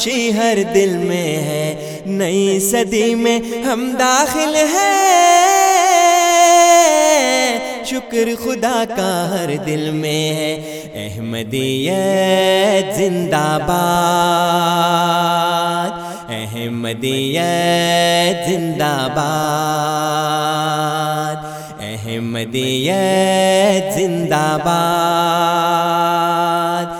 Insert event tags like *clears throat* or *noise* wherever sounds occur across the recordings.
خوشی ہر دل میں ہے۔ نئی صدی میں ہم داخل ہیں۔ شکر خدا کا ہر دل میں ہے۔ احمدیت زندہ باد۔ احمدیت زندہ باد۔ احمدیت زندہ باد۔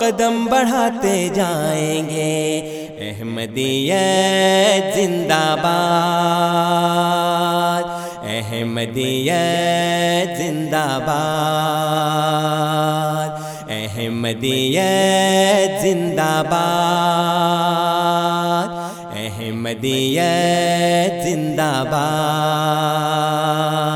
قدم بڑھاتے جائیں گے۔ احمدیت زندہ باد۔ احمدیت زندہ باد۔ احمدیت زندہ باد۔ احمدیت زندہ باد۔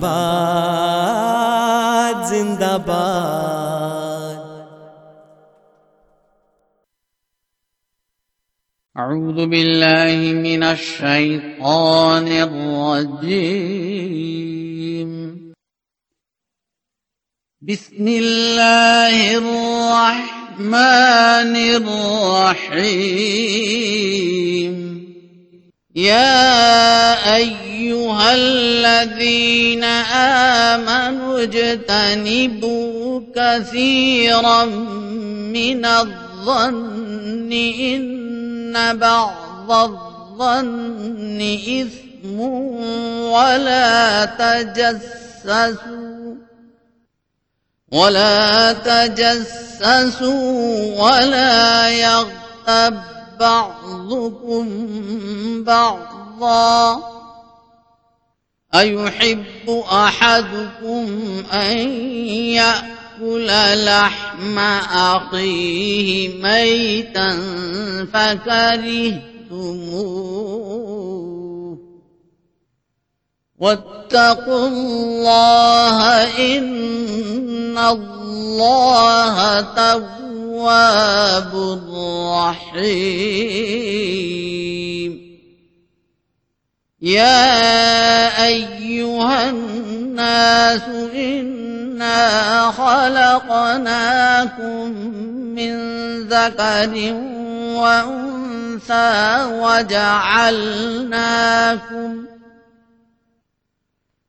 باد زندہ باد اعوذ باللہ من الشیطان الرجیم بسم اللہ الرحمن الرحیم يا أيها الذين آمنوا اجتنبوا كثيرا من الظن، إن بعض الظن إثم ولا تجسسوا ولا تجسسوا ولا يغتب بعضكم بعضا أيحب أحدكم أن يأكل لحم أخيه ميتا فكرهتموه واتقوا الله إن الله تواب رحيم يا أيها الناس إنا خلقناكم من ذكر وأنثى وجعلناكم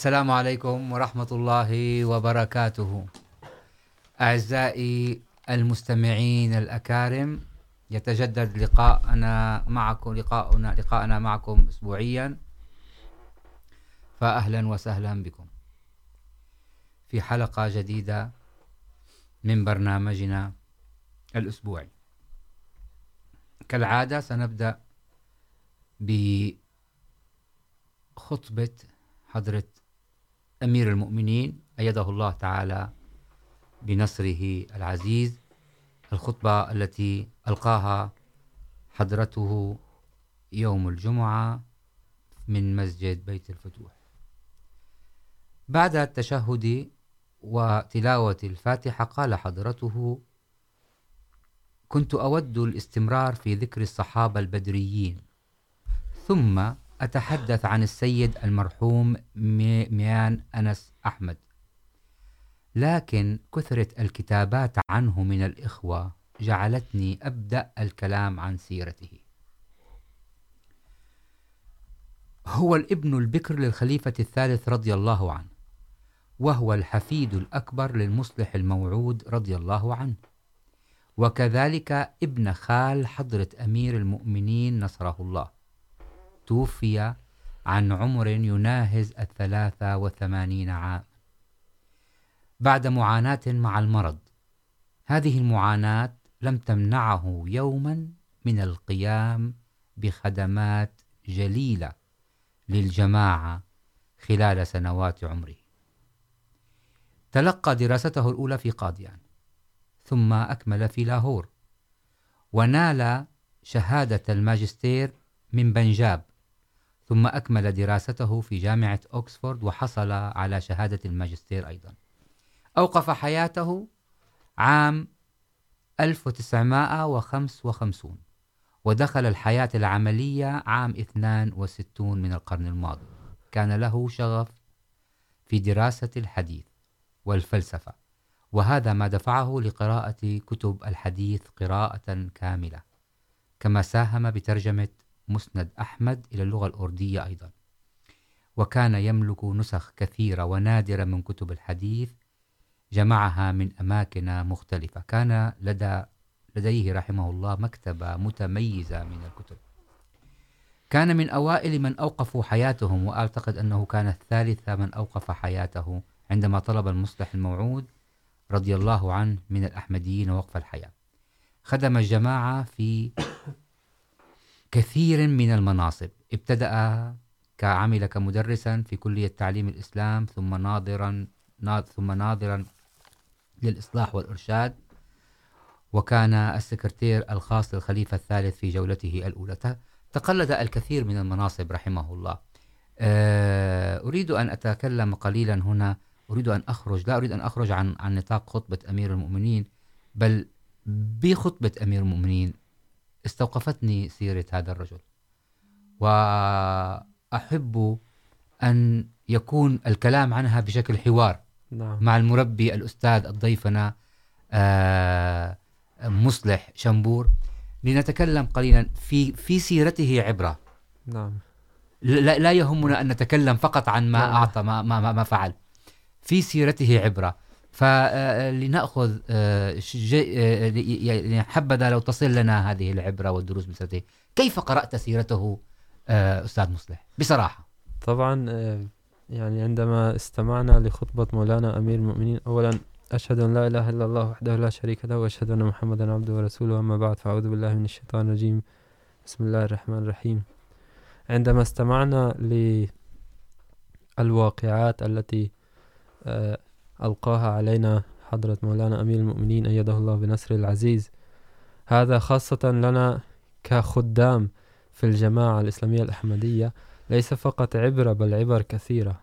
السلام عليكم ورحمة الله وبركاته أعزائي المستمعين الأكارم، يتجدد لقاءنا معكم، لقاءنا لقاءنا معكم أسبوعيا، فأهلا وسهلا بكم۔ في حلقة جديدة من برنامجنا الأسبوعي۔ كالعادة سنبدأ بخطبة حضرة أمير المؤمنين أيده الله تعالى بنصره العزيز، الخطبة التي ألقاها حضرته يوم الجمعة من مسجد بيت الفتوح. بعد التشهد وتلاوة الفاتحة قال حضرته كنت أود الاستمرار في ذكر الصحابة البدريين، ثم أتحدث عن السيد المرحوم ميان أنس أحمد. لكن كثرة الكتابات عنه من الإخوة جعلتني أبدأ الكلام عن سيرته. هو الابن البكر للخليفة الثالث رضي الله عنه، وهو الحفيد الأكبر للمصلح الموعود رضي الله عنه، وكذلك ابن خال حضرة أمير المؤمنين نصره الله. توفي عن عمر يناهز الثلاثة وثمانين عام. بعد معاناة مع المرض، هذه المعاناة لم تمنعه يوما من القيام بخدمات جليلة للجماعة خلال سنوات عمره. تلقى دراسته الأولى في قاديان ثم أكمل في لاهور، ونال شهادة الماجستير من بنجاب. ثم أكمل دراسته في جامعة أكسفورد وحصل على شهادة الماجستير أيضا. أوقف حياته عام 1955 ودخل الحياة العملية عام 62 من القرن الماضي. كان له شغف في دراسة الحديث والفلسفة، وهذا ما دفعه لقراءة كتب الحديث قراءة كاملة، كما ساهم بترجمة مسند أحمد إلى اللغة الأردية أيضا. وكان يملك نسخ كثيرة ونادرة من كتب الحديث جمعها من أماكن مختلفة. كان لدى لديه رحمه الله مكتبة متميزة من الكتب. كان من أوائل من أوقفوا حياتهم، وأعتقد أنه كان الثالث من أوقف حياته عندما طلب المصلح الموعود رضي الله عنه من الأحمديين وقف الحياة. خدم الجماعة في كثير من المناصب. ابتدأ كعمل كمدرسا في كلية تعليم الإسلام، ثم ناظرا ثم ناظرا للإصلاح والإرشاد. وكان السكرتير الخاص للخليفة الثالث في جولته الأولى. تقلد الكثير من المناصب رحمه الله. أريد أن أتكلم قليلا هنا. أريد أن أخرج. لا أريد أن أخرج عن عن نطاق خطبة أمير المؤمنين، بل بخطبة أمير المؤمنين استوقفتني سيرة هذا الرجل. وأحب أن يكون الكلام عنها بشكل حوار نعم. مع المربي الأستاذ الضيفنا مصلح شنبور. لنتكلم قليلا في في سيرته عبرة. نعم. لا, لا يهمنا أن نتكلم فقط عن ما نعم. أعطى ما, ما, ما فعل. في سيرته عبرة. فلنأخذ حبذا لو تصل لنا هذه العبرة والدروس من سيرته كيف قرأت سيرته أستاذ مصلح؟ بصراحة. طبعا يعني عندما استمعنا لخطبة مولانا أمير المؤمنين، أولا، أشهد أن لا إله إلا الله وحده لا شريك له، وأشهد أن محمدا عبده ورسوله، أما بعد، فأعوذ بالله من الشيطان الرجيم. بسم الله الرحمن الرحيم. عندما استمعنا للواقعات التي ألقاها علينا حضرة مولانا أمير المؤمنين أيده الله بنصر العزيز. هذا خاصة لنا كخدام في الجماعة الإسلامية الأحمدية، ليس فقط عبرة، بل عبر كثيرة.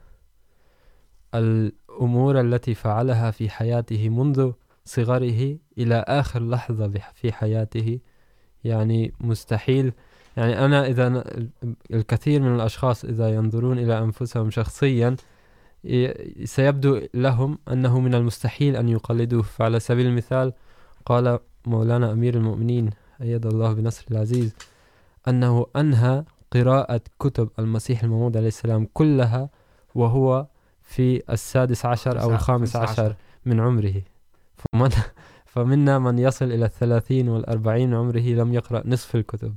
الأمور التي فعلها في حياته منذ صغره إلى آخر لحظة في حياته، يعني مستحيل. يعني أنا إذا الكثير من الأشخاص إذا ينظرون إلى أنفسهم شخصيا سيبدو لهم أنه من المستحيل أن يقلدوه. فعلى سبيل المثال قال مولانا أمير المؤمنين أيد الله بنصر العزيز أنه أنهى قراءة كتب المسيح الموعود عليه السلام كلها وهو في السادس عشر أو الخامس عشر من عمره. فمن فمنا من يصل إلى الثلاثين والأربعين عمره لم يقرأ نصف الكتب.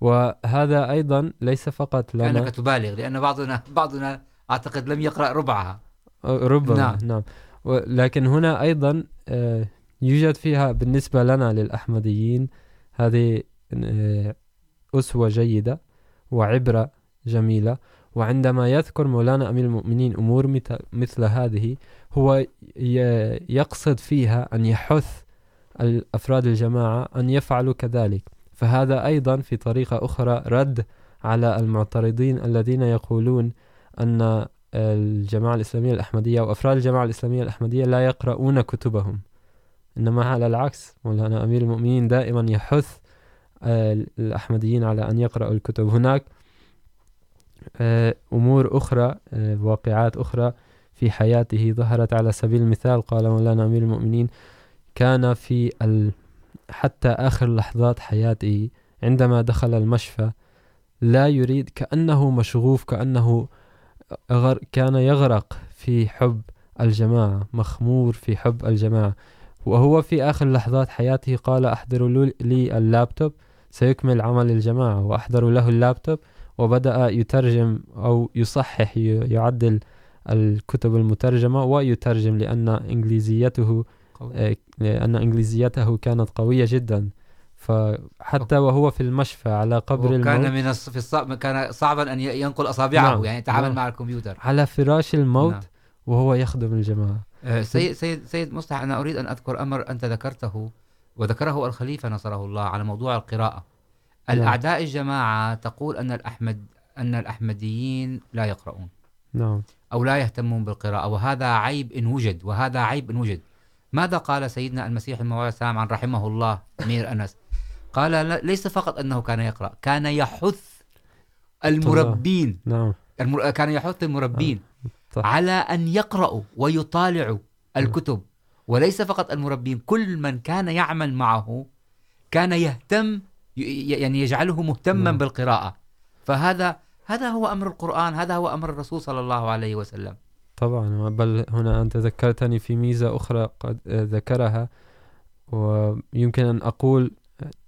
وهذا أيضا ليس فقط لنا. كأنك تبالغ لأن بعضنا بعضنا أعتقد لم يقرأ ربعها. ربما نعم, نعم. لكن هنا أيضا يوجد فيها بالنسبة لنا للأحمديين هذه أسوة جيدة وعبرة جميلة. وعندما يذكر مولانا أمير المؤمنين أمور مثل هذه هو يقصد فيها أن يحث الأفراد الجماعة أن يفعلوا كذلك. فهذا أيضا في طريقة أخرى رد على المعترضين الذين يقولون أن الجماعة الإسلامية الأحمدية وأفراد الجماعة الإسلامية الأحمدية لا يقرؤون كتبهم. إنما على العكس، مولانا أمير المؤمنين دائما يحث الأحمديين على أن يقرأوا الكتب. هناك أمور أخرى واقعات أخرى في حياته ظهرت على سبيل المثال، قال مولانا أمير المؤمنين، كان في حتى آخر لحظات حياته عندما دخل المشفى، لا يريد، كأنه مشغوف كأنه مشغوف كان يغرق في حب الجماعة مخمور في حب الجماعة. وهو في آخر لحظات حياته قال أحضروا لي اللابتوب سيكمل عمل الجماعة. وأحضروا له اللابتوب وبدأ يترجم أو يصحح يعدل الكتب المترجمة ويترجم لأن إنجليزيته لأن إنجليزيته كانت قوية جدا. فحتى وهو في المشفى على قبر الموت كان من في الصعب كان صعبا أن ينقل أصابعه نعم. يعني يتعامل نعم. مع الكمبيوتر. على فراش الموت نعم. وهو يخدم الجماعة. سيد سيد سيد مصلح أنا أريد أن أذكر أمر أنت ذكرته وذكره الخليفة نصره الله على موضوع القراءة. الأعداء الجماعة تقول أن الأحمد أن الأحمديين لا يقرؤون. نعم. أو لا يهتمون بالقراءة وهذا عيب إن وجد وهذا عيب إن وجد. ماذا قال سيدنا المسيح الموعود السلام عن رحمه الله أمير أنس؟ قال ليس فقط أنه كان يقرأ كان يحث المربين. نعم. المر... كان يحث المربين على أن يقرأوا ويطالعوا الكتب. وليس فقط المربين كل من كان يعمل معه كان يهتم يعني يجعله مهتما نعم. بالقراءة. فهذا هذا هو أمر القرآن هذا هو أمر الرسول صلى الله عليه وسلم. طبعا. بل هنا أنت ذكرتني في ميزة أخرى قد ذكرها ويمكن أن أقول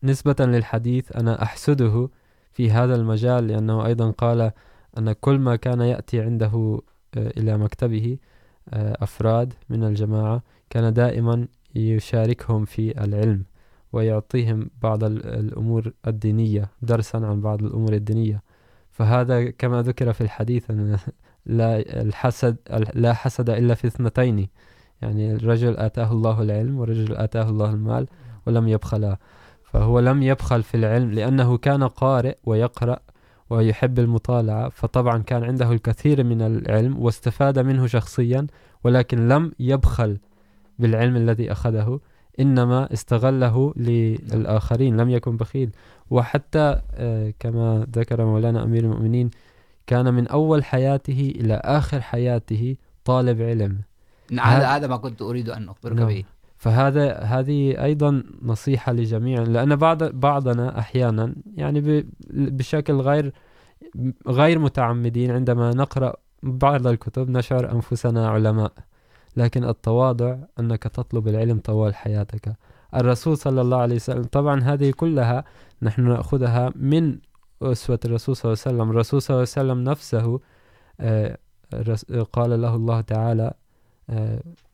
نسبة للحديث أنا أحسده في هذا المجال، لأنه أيضا قال أن كل ما كان يأتي عنده إلى مكتبه أفراد من الجماعة كان دائما يشاركهم في العلم ويعطيهم بعض الأمور الدينية، درسا عن بعض الأمور الدينية. فهذا كما ذكر في الحديث أن *laughs* لا الحسد لا حسد إلا في اثنتين، يعني الرجل آتاه الله العلم والرجل آتاه الله المال ولم يبخلا فهو لم يبخل في العلم لأنه كان قارئ ويقرأ ويحب المطالعة فطبعا كان عنده الكثير من العلم واستفاد منه شخصيا ولكن لم يبخل بالعلم الذي أخذه إنما استغله للآخرين لم يكن بخيل. وحتى كما ذكر مولانا أمير المؤمنين كان من أول حياته إلى آخر حياته طالب علم. هذا هذا ما كنت أريد أن أخبرك. به. فهذا، هذه أيضا نصيحة لجميع، لأن بعض، بعضنا أحيانا يعني بشكل غير غير متعمدين عندما نقرأ بعض الكتب نشعر أنفسنا علماء. لكن التواضع أنك تطلب العلم طوال حياتك. الرسول صلى الله عليه وسلم، طبعا هذه كلها نحن نأخذها من أسوة الرسول صلى الله عليه وسلم. الرسول صلى الله عليه وسلم نفسه قال له الله تعالى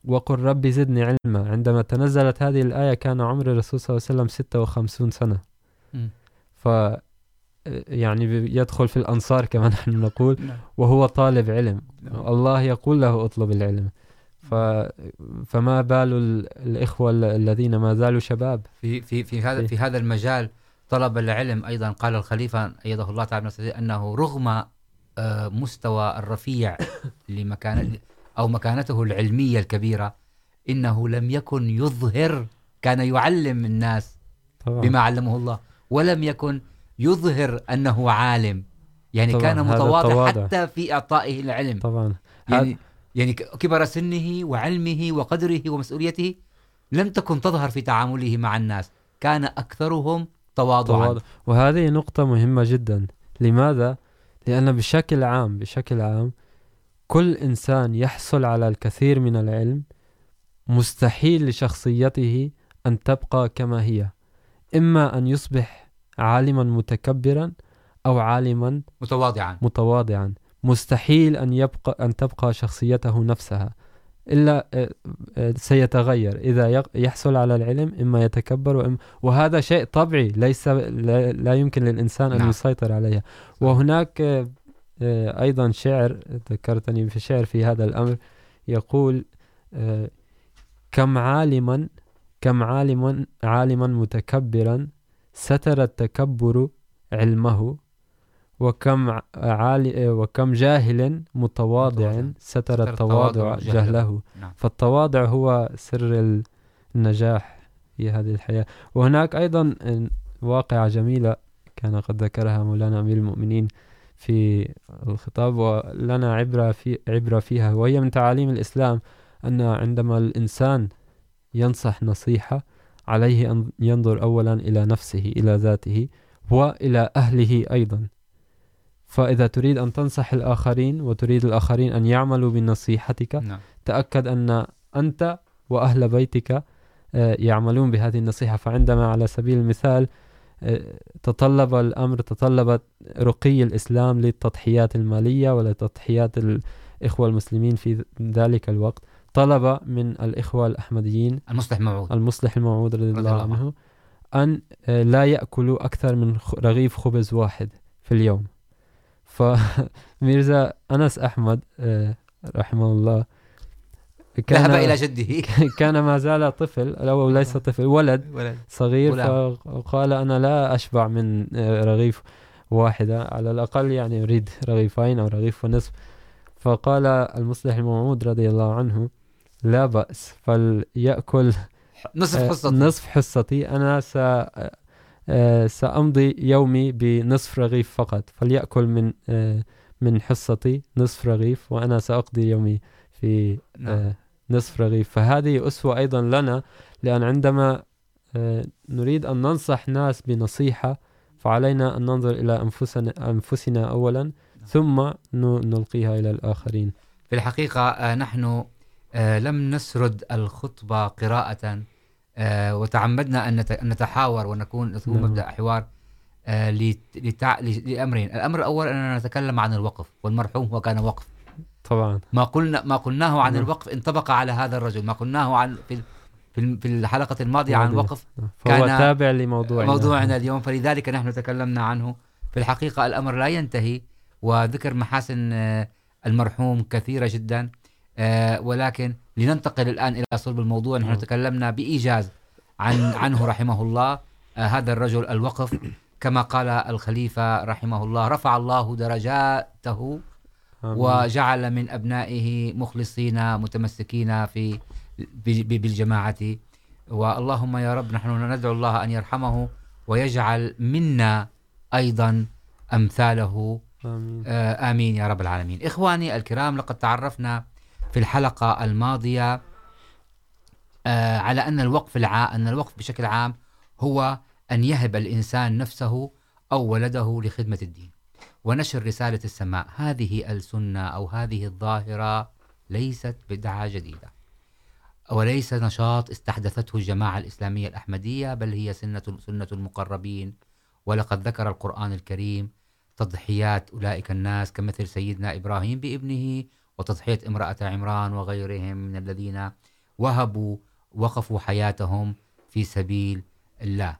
وقل ربي زدني علما عندما تنزلت هذه الآية كان عمر الرسول صلى الله عليه وسلم 56 سنة. ف يعني يدخل في الأنصار كما *laughs* نحن نقول وهو طالب علم. الله يقول له اطلب العلم. ف فما بال الإخوة الذين ما زالوا شباب؟ في في في هذا في هذا المجال طلب العلم. أيضا قال الخليفة أيده الله تعالى أنه رغم مستوى الرفيع *coughs* لمكان أو مكانته العلمية الكبيرة إنه لم يكن يظهر كان يعلم الناس طبعا. بما علمه الله ولم يكن يظهر أنه عالم. يعني طبعاً، كان متواضع. حتى في إعطائه العلم. طبعا. يعني يعني كبر سنه وعلمه وقدره ومسؤوليته لم تكن تظهر في تعامله مع الناس. كان أكثرهم تواضعا. تواضع وهذه نقطة مهمة جدا. لماذا؟ لأن بشكل عام بشكل عام كل إنسان يحصل على الكثير من العلم مستحيل لشخصيته أن تبقى كما هي إما أن يصبح عالما متكبرا أو عالما متواضعا. متواضعا. مستحيل أن يبقى أن تبقى شخصيته نفسها. إلا سيتغير. إذا يحصل على العلم إما يتكبر وإما وهذا شيء طبيعي. ليس لا, يمكن للإنسان أن. يسيطر عليها. وهناك أيضا شعر ذكرتني في شعر في هذا الأمر يقول كم عالما كم عالما عالما متكبرا ستر التكبر علمه وكم عالي وكم جاهل متواضع. ستر التواضع جهله. فالتواضع هو سر النجاح في هذه الحياة. وهناك أيضا واقعة جميلة كان قد ذكرها مولانا أمير المؤمنين. في الخطاب ولنا عبرة في عبرة فيها وهي من تعاليم الإسلام أن عندما الإنسان ينصح نصيحة عليه أن ينظر أولا إلى نفسه إلى ذاته وإلى أهله أيضا. فإذا تريد أن تنصح الآخرين وتريد الآخرين أن يعملوا بنصيحتك نعم. تأكد أن أنت وأهل بيتك يعملون بهذه النصيحة. فعندما على سبيل المثال تطلب الأمر تطلب رقي الإسلام للتضحيات المالية ولتضحيات الإخوة المسلمين في ذلك الوقت. طلب من الإخوة الأحمديين المصلح موعود. المصلح الموعود رضي الله عنه. أن لا يأكلوا أكثر من رغيف خبز واحد في اليوم. فميرزا *laughs* أنس أحمد رحمه الله ذهب إلى جده. *laughs* كان ما زال طفل أو ليس طفل ولد ولد. صغير غلام. فقال أنا لا أشبع من رغيف واحدة على الأقل يعني أريد رغيفين أو رغيف ونصف. فقال المصلح الموعود رضي الله عنه لا بأس فليأكل نصف حصة نصف حصتي. أنا س سأمضي يومي بنصف رغيف فقط فليأكل من من حصتي نصف رغيف وأنا سأقضي يومي في نعم. نصف رغيف فهذه أسوة أيضا لنا لأن عندما نريد أن ننصح ناس بنصيحة فعلينا أن ننظر إلى أنفسنا, أنفسنا أولا ثم نلقيها إلى الآخرين. في الحقيقة نحن لم نسرد الخطبة قراءة وتعمدنا أن نت- أن نتحاور ونكون نكون نعم. مبدأ حوار لتع... لأمرين. الأمر الأول أننا نتكلم عن الوقف والمرحوم هو كان وقف طبعا ما قلنا ما قلناه عن. الوقف انطبق على هذا الرجل ما قلناه عن في في ال- في الحلقة الماضية عن. الوقف فهو كان تابع لموضوعنا موضوعنا اليوم فلذلك نحن تكلمنا عنه في الحقيقة الأمر لا ينتهي وذكر محاسن المرحوم كثيرة جدا ولكن لننتقل الآن إلى صلب الموضوع نحن. تكلمنا بإيجاز عن عنه رحمه الله هذا الرجل الوقف كما قال الخليفة رحمه الله رفع الله درجاته. وجعل من أبنائه مخلصين متمسكين في بالجماعة. واللهم يا رب نحن ندعو الله أن يرحمه ويجعل منا أيضا أمثاله. آمين. يا رب العالمين. إخواني الكرام لقد تعرفنا في الحلقة الماضية على أن الوقف الع... أن الوقف بشكل عام هو أن يهب الإنسان نفسه أو ولده لخدمة الدين. ونشر رسالة السماء. هذه السنة أو هذه الظاهرة ليست بدعة جديدة. وليس نشاط استحدثته الجماعة الإسلامية الأحمدية، بل هي سنة سنة المقربين. ولقد ذكر القرآن الكريم تضحيات أولئك الناس، كمثل سيدنا إبراهيم بابنه وتضحية امرأة عمران وغيرهم من الذين وهبوا وقفوا حياتهم في سبيل الله.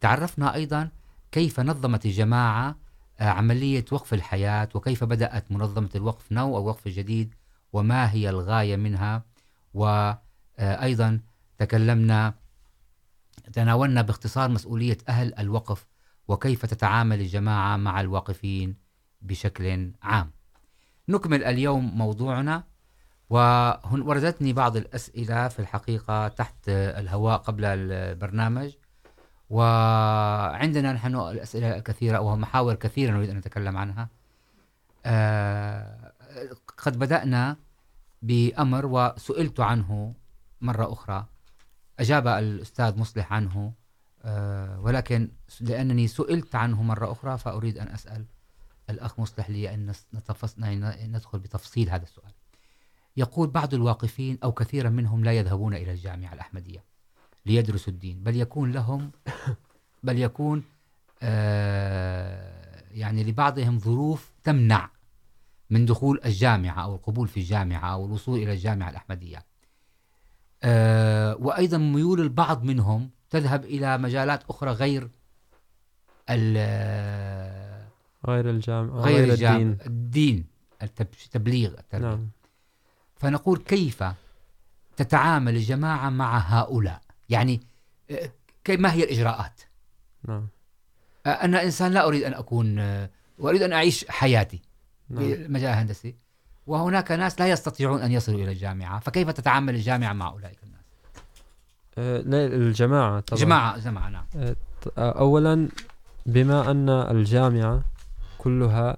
تعرفنا أيضا كيف نظمت الجماعة عملية وقف الحياة، وكيف بدأت منظمة الوقف نو أو وقف الجديد وما هي الغاية منها. وأيضا تكلمنا، تناولنا باختصار مسؤولية أهل الوقف، وكيف تتعامل الجماعة مع الواقفين بشكل عام. نكمل اليوم موضوعنا ووردتني بعض الأسئلة في الحقيقة تحت الهواء قبل البرنامج. وعندنا نحن الأسئلة الكثيرة ومحاور كثيرة نريد أن نتكلم عنها. قد بدأنا بأمر وسئلت عنه مرة أخرى. أجاب الأستاذ مصلح عنه ولكن لأنني سئلت عنه مرة أخرى فأريد أن أسأل الأخ مصلح لي أن ندخل بتفصيل هذا السؤال. يقول بعض الواقفين أو كثيرا منهم لا يذهبون إلى الجامعة الأحمدية. ليدرسوا الدين. بل يكون لهم *coughs* بل يكون يعني لبعضهم ظروف تمنع من دخول الجامعة أو القبول في الجامعة أو الوصول إلى الجامعة الأحمدية. وأيضا ميول البعض منهم تذهب إلى مجالات أخرى غير غير الجامعة غير, غير الدين, الدين التبليغ التربية. نعم. فنقول كيف تتعامل الجماعة مع هؤلاء؟ يعني ما هي الإجراءات؟ نعم. أنا إنسان لا أريد أن أكون وأريد أن أعيش حياتي نعم. في المجال الهندسي وهناك ناس لا يستطيعون أن يصلوا إلى الجامعة. فكيف تتعامل الجامعة مع أولئك الناس؟ لا الجماعة طبعا. جماعة جماعة نعم. أولا بما أن الجامعة كلها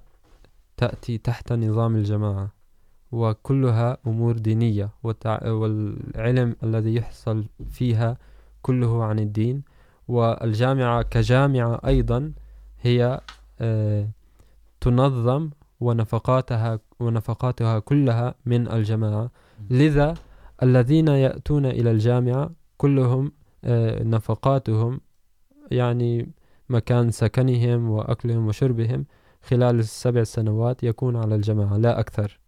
تأتي تحت نظام الجماعة وكلها أمور دينية والعلم الذي يحصل فيها كله عن الدين. والجامعة كجامعة أيضا هي تنظم ونفقاتها ونفقاتها كلها من الجماعة. لذا الذين يأتون إلى الجامعة كلهم نفقاتهم، يعني مكان سكنهم وأكلهم وشربهم خلال السبع سنوات يكون على الجماعة، لا أكثر.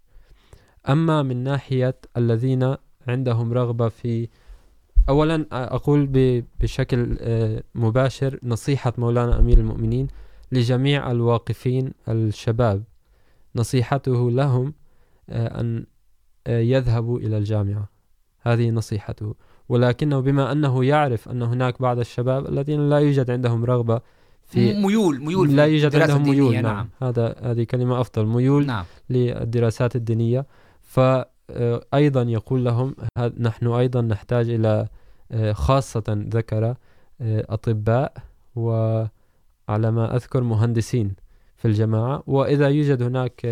أما من ناحية الذين عندهم رغبة في أولا أقول بشكل مباشر نصيحة مولانا أمير المؤمنين لجميع الواقفين الشباب. نصيحته لهم أن يذهبوا إلى الجامعة. هذه نصيحته. ولكنه بما أنه يعرف أن هناك بعض الشباب الذين لا يوجد عندهم رغبة في ميول ميول لا يوجد عندهم ميول نعم. نعم. هذا هذه كلمة أفضل ميول نعم. للدراسات الدينية. فأيضا يقول لهم نحن أيضا نحتاج إلى خاصة ذكر أطباء وعلى ما أذكر مهندسين في الجماعة. وإذا يوجد هناك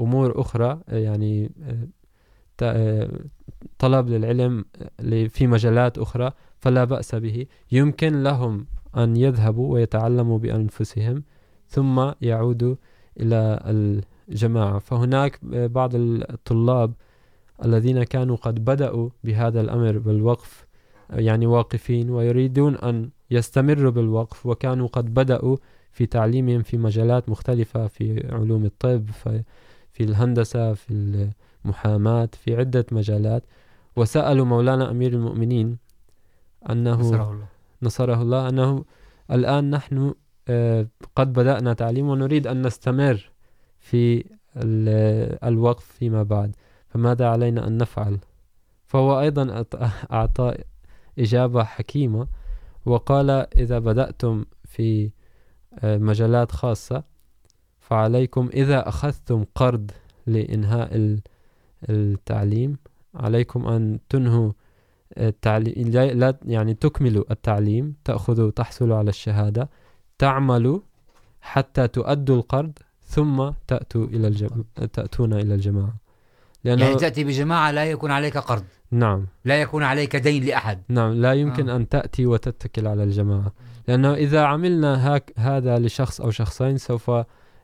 أمور أخرى يعني طلب للعلم في مجالات أخرى، فلا بأس به. يمكن لهم أن يذهبوا ويتعلموا بأنفسهم، ثم يعودوا إلى الجماعة فهناك بعض الطلاب الذين كانوا قد بدأوا بهذا الأمر بالوقف يعني واقفين ويريدون أن يستمروا بالوقف وكانوا قد بدأوا في تعليمهم في مجالات مختلفة في علوم الطب في الهندسة في المحاماة في عدة مجالات. وسألوا مولانا أمير المؤمنين أنه نصره الله, نصره الله أنه الآن نحن قد بدأنا تعليم ونريد أن نستمر في الوقف فيما بعد. فماذا علينا أن نفعل؟ فهو أيضا أعطى إجابة حكيمة، وقال إذا بدأتم في مجالات خاصة، فعليكم إذا أخذتم قرض لإنهاء التعليم، عليكم أن تنهوا التعليم لا يعني تكملوا التعليم، تأخذوا، تحصلوا على الشهادة، تعملوا حتى تؤدوا القرض ثم تأتوا إلى الجم... تأتون إلى الجماعة. لأنه يعني تأتي بجماعة لا يكون عليك قرض. نعم. لا يكون عليك دين لأحد. نعم لا يمكن آه. أن تأتي وتتكل على الجماعة. لأنه إذا عملنا هاك هذا لشخص أو شخصين سوف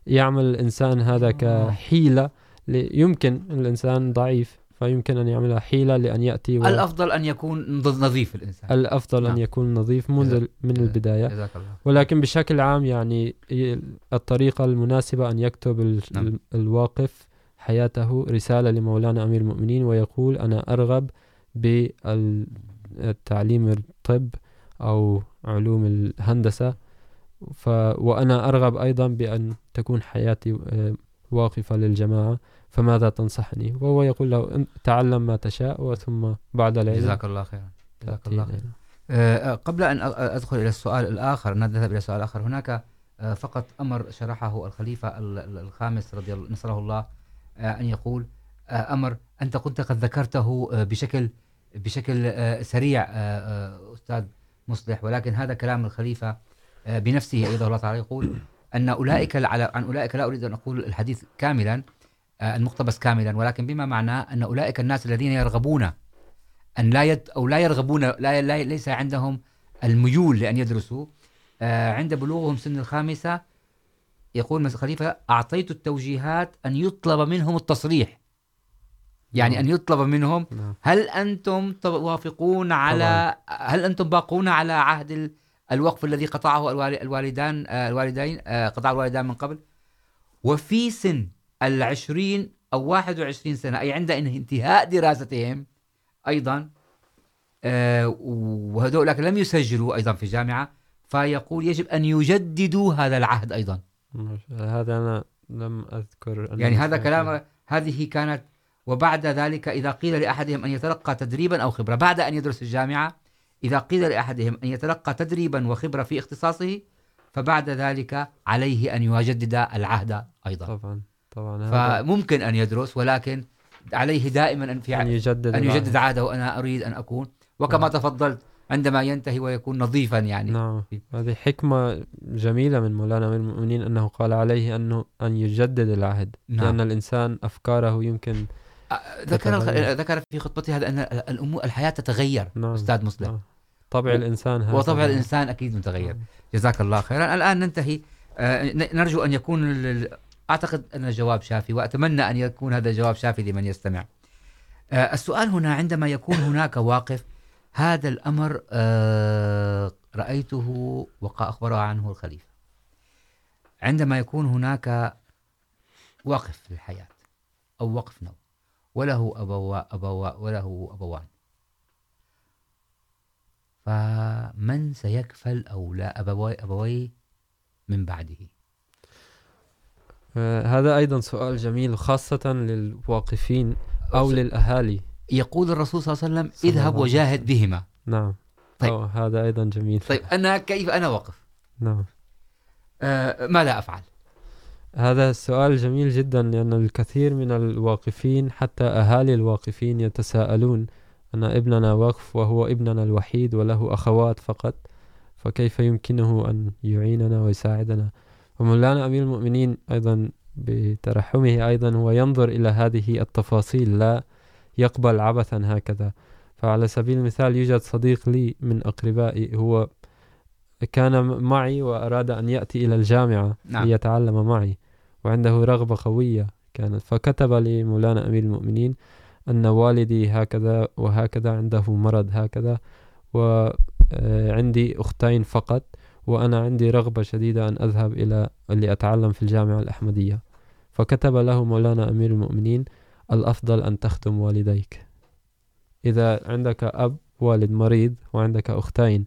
يعمل الإنسان هذا كحيلة. يمكن الإنسان ضعيف. فيمكن أن يعملها حيلة لأن يأتي و... الأفضل أن يكون نظيف الإنسان الأفضل نعم. أن يكون نظيف منذ من البداية الله. ولكن بشكل عام يعني الطريقة المناسبة أن يكتب ال... نعم. الواقف حياته رسالة لمولانا أمير المؤمنين ويقول أنا أرغب بالتعليم الطب أو علوم الهندسة ف... وأنا أرغب أيضا بأن تكون حياتي واقفة للجماعة فماذا تنصحني؟ وهو يقول له تعلم ما تشاء وثم بعد العلم جزاك الله خيرا. جزاك الله خيرا. قبل أن أدخل إلى السؤال الآخر نذهب إلى السؤال الآخر هناك فقط أمر شرحه الخليفة ال- ال- الخامس رضي الله نصره الله أن يقول أمر أنت كنت قد ذكرته بشكل بشكل سريع أستاذ مصلح ولكن هذا كلام الخليفة بنفسه أيضا الله تعالى يقول أن أولئك على عن أولئك لا أريد أن أقول الحديث كاملا المقتبس كاملا. ولكن بما معناه أن أولئك الناس الذين يرغبون أن لا يد أو لا يرغبون لا, لا ليس عندهم الميول لأن يدرسوا. عند بلوغهم سن الخامسة يقول مثل الخليفة أعطيت التوجيهات أن يطلب منهم التصريح. يعني أن يطلب منهم هل أنتم توافقون على هل أنتم باقون على عهد ال- الوقف الذي قطعه الوالدان الوالدين قطع الوالدان من قبل؟ وفي سن العشرين أو واحد وعشرين سنة. أي عند انتهاء دراستهم أيضا آه، وهذول لم يسجلوا أيضا في جامعة فيقول يجب أن يجددوا هذا العهد أيضا. هذا أنا لم أذكر. أنه يعني هذا كلام هذه كانت وبعد ذلك إذا قيل لأحدهم أن يتلقى تدريبا أو خبرة بعد أن يدرس الجامعة إذا قيل لأحدهم أن يتلقى تدريبا وخبرة في اختصاصه فبعد ذلك عليه أن يجدد العهد أيضا. طبعا. طبعا فممكن أن يدرس ولكن عليه دائما أن في أن يجدد أن يجدد العهد. عهده أنا أريد أن أكون وكما نعم. تفضلت عندما ينتهي ويكون نظيفا يعني نعم هذه حكمة جميلة من مولانا من المؤمنين أنه قال عليه أنه أن يجدد العهد نعم. لأن الإنسان أفكاره يمكن ذكر. ذكر في خطبته هذا أن الأمور الحياة تتغير نعم. أستاذ مسلم نعم. طبع الإنسان هذا وطبع الإنسان أكيد متغير نعم. جزاك الله خيرا الآن ننتهي نرجو أن يكون أعتقد أن الجواب شافي وأتمنى أن يكون هذا الجواب شافي لمن يستمع. السؤال هنا عندما يكون هناك واقف هذا الأمر آه، رأيته وأخبر عنه الخليفة. عندما يكون هناك وقف في الحياة أو وقف نوم وله أبوا أبوا وله أبوان. فمن سيكفل أو لا أبوي أبوي من بعده؟ هذا أيضا سؤال جميل وخاصة للواقفين أو للأهالي. يقول الرسول صلى الله عليه وسلم اذهب وجاهد بهما. نعم. طيب. أو هذا أيضا جميل. طيب أنا كيف أنا وقف نعم. آه ماذا أفعل. هذا السؤال جميل جدا لأن الكثير من الواقفين حتى أهالي الواقفين يتساءلون أن ابننا وقف وهو ابننا الوحيد وله أخوات فقط فكيف يمكنه أن يعيننا ويساعدنا؟ ومولانا أمير المؤمنين أيضا بترحمه أيضا هو ينظر إلى هذه التفاصيل لا يقبل عبثا هكذا. فعلى سبيل المثال يوجد صديق لي من أقربائي هو كان معي وأراد أن يأتي إلى الجامعة نعم. ليتعلم معي. وعنده رغبة قوية كانت. فكتب لي مولانا أمير المؤمنين أن والدي هكذا وهكذا عنده مرض هكذا وعندي أختين فقط. وأنا عندي رغبة شديدة أن أذهب إلى لأتعلم في الجامعة الأحمدية. فكتب له مولانا أمير المؤمنين، الأفضل أن تخدم والديك. إذا عندك أب، والد مريض، وعندك أختين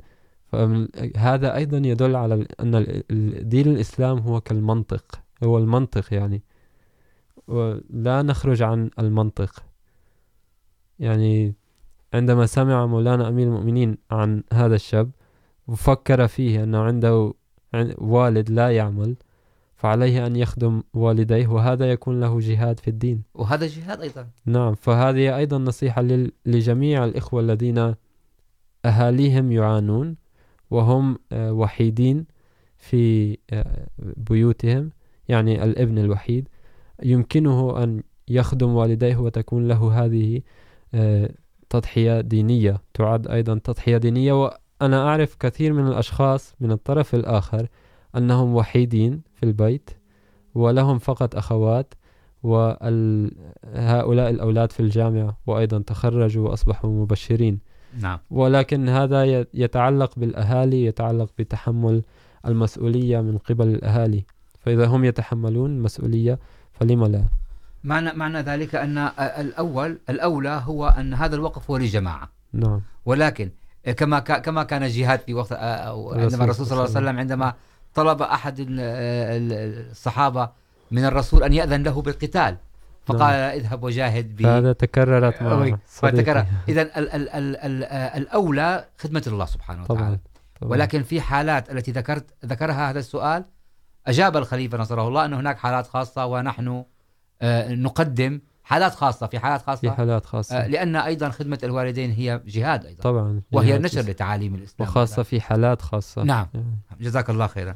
فهذا أيضا يدل على أن دين الإسلام هو كالمنطق، هو المنطق يعني. ولا نخرج عن المنطق. يعني عندما سمع مولانا أمير المؤمنين عن هذا الشاب وفكر فيه أنه عنده عن- والد لا يعمل فعليه أن يخدم والديه وهذا يكون له جهاد في الدين. وهذا جهاد أيضا. نعم فهذه أيضا نصيحة لجميع الإخوة الذين أهاليهم يعانون وهم وحيدين في بيوتهم يعني الابن الوحيد. يمكنه أن يخدم والديه وتكون له هذه تضحية دينية. تعد أيضا تضحية دينية وأنا أعرف كثير من الأشخاص من الطرف الآخر أنهم وحيدين في البيت ولهم فقط أخوات وهؤلاء الأولاد في الجامعة وأيضا تخرجوا وأصبحوا مبشرين. نعم. ولكن هذا يتعلق بالأهالي يتعلق بتحمل المسؤولية من قبل الأهالي. فإذا هم يتحملون المسؤولية فلما لا؟ معنى معنى ذلك أن الأول الأولى هو أن هذا الوقف هو للجماعة. نعم. ولكن كما كما كان الجهاد في وقت عندما الرسول صلى الله عليه وسلم عندما طلب أحد ال- ال- الصحابة من الرسول أن يأذن له بالقتال فقال اذهب وجاهد ب هذا تكررت فتكرر صديقي. إذا ال- ال- ال- ال- الأولى خدمة الله سبحانه وتعالى. طبعا طبعا. ولكن في حالات التي ذكرت ذكرها هذا السؤال أجاب الخليفة نصره الله أن هناك حالات خاصة ونحن نقدم حالات خاصة في حالات في خاصة حالات خاصة. آه، لأن أيضا خدمة الوالدين هي جهاد أيضا. طبعا وهي نشر. لتعاليم الإسلام. وخاصة في حالات خاصة. نعم. جزاك الله خيرا.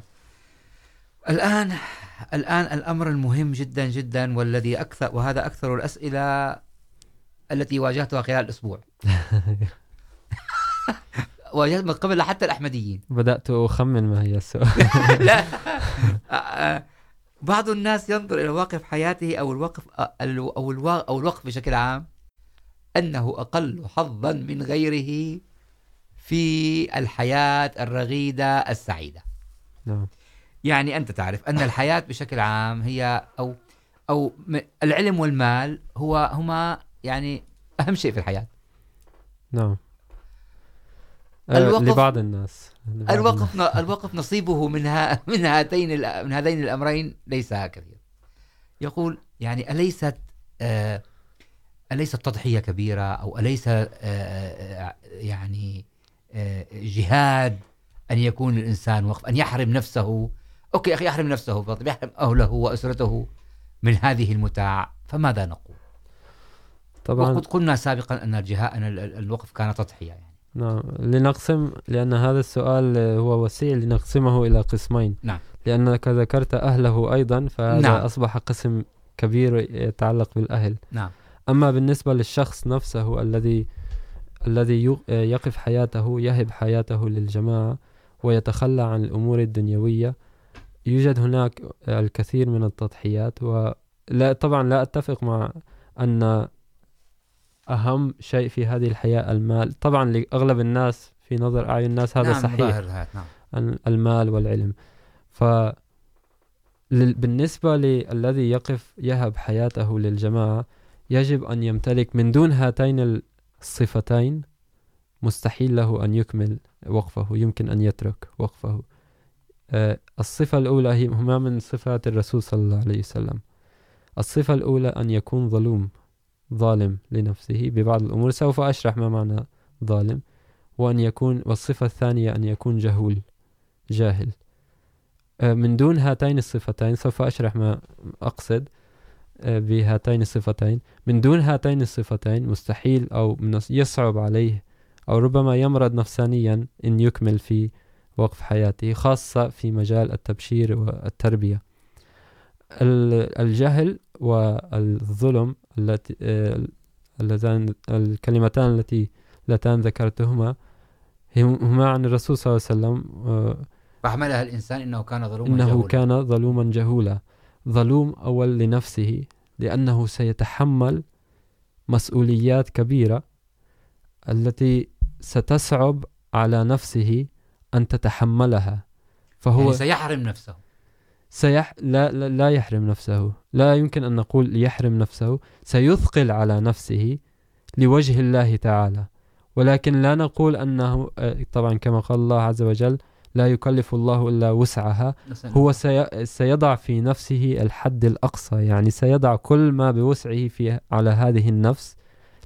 الآن الآن الأمر المهم جدا جدا والذي أكثر وهذا أكثر الأسئلة التي واجهتها خلال الأسبوع *laughs* واجهت من قبل حتى الأحمديين. بدأت أخمن ما هي السؤال. *laughs* لا. *laughs* بعض الناس ينظر إلى واقف حياته أو الوقف أو الوا- أو الوقف بشكل عام أنه أقل حظا من غيره في الحياة الرغيدة السعيدة. نعم. يعني أنت تعرف أن الحياة بشكل عام هي أو أو العلم والمال هو هما يعني أهم شيء في الحياة. نعم. الوقف- لبعض الناس. الوقف الوقف نصيبه من ها من هاتين من هذين الأمرين ليس كثير يقول يعني تضحية كبيرة أو أليس آه آه، يعني جهاد أن يكون الإنسان وقف أن يحرم نفسه. أوكي يا أخي يحرم نفسه طب يحرم أهله وأسرته من هذه المتاع فماذا نقول؟ طبعا. وقد قلنا سابقا أن الجهاد ال- الوقف كان يعني. نعم لنقسم لأن هذا السؤال هو وسيع لنقسمه إلى قسمين نعم. لأنك ذكرت أهله أيضا فهذا نعم. أصبح قسم كبير يتعلق بالأهل نعم أما بالنسبة للشخص نفسه الذي الذي يق- يقف حياته يهب حياته للجماعة ويتخلى عن الأمور الدنيوية يوجد هناك الكثير من التضحيات ولا طبعا لا أتفق مع أن أهم شيء في هذه الحياة المال. طبعا لأغلب الناس في نظر أعين الناس هذا نعم صحيح. نعم. ال- المال والعلم. ف بالنسبة للذي يقف يهب حياته للجماعة يجب أن يمتلك من دون هاتين الصفتين مستحيل له أن يكمل وقفه يمكن أن يترك وقفه. الصفة الأولى هي هما من صفات الرسول صلى الله عليه وسلم. الصفة الأولى أن يكون ظلوم. ظالم لنفسه ببعض الأمور، سوف أشرح ما معنى ظالم. وأن يكون، والصفة الثانية أن يكون جهول، جاهل. من دون هاتين الصفتين سوف أشرح ما أقصد بهاتين الصفتين. من دون هاتين الصفتين مستحيل أو يصعب عليه أو ربما يمرض نفسانيا إن يكمل في وقف حياته، خاصة في مجال التبشير والتربية. الجهل والظلم التي اللذان الكلمتان التي اللتان ذكرتهما هم- هما عن الرسول صلى الله عليه وسلم فحملها الإنسان إنه كان ظلوما إنه جهولا. كان ظلوما جهولا. ظلوم أول لنفسه لأنه سيتحمل مسؤوليات كبيرة التي ستصعب على نفسه أن تتحملها. فهو يعني سيحرم نفسه. سيح لا, لا, لا يحرم نفسه. لا يمكن أن نقول يحرم نفسه. سيثقل على نفسه لوجه الله تعالى. ولكن لا نقول أنه طبعا كما قال الله عز وجل لا يكلف الله إلا وسعها. هو سي... سيضع في نفسه الحد الأقصى. يعني سيضع كل ما بوسعه في على هذه النفس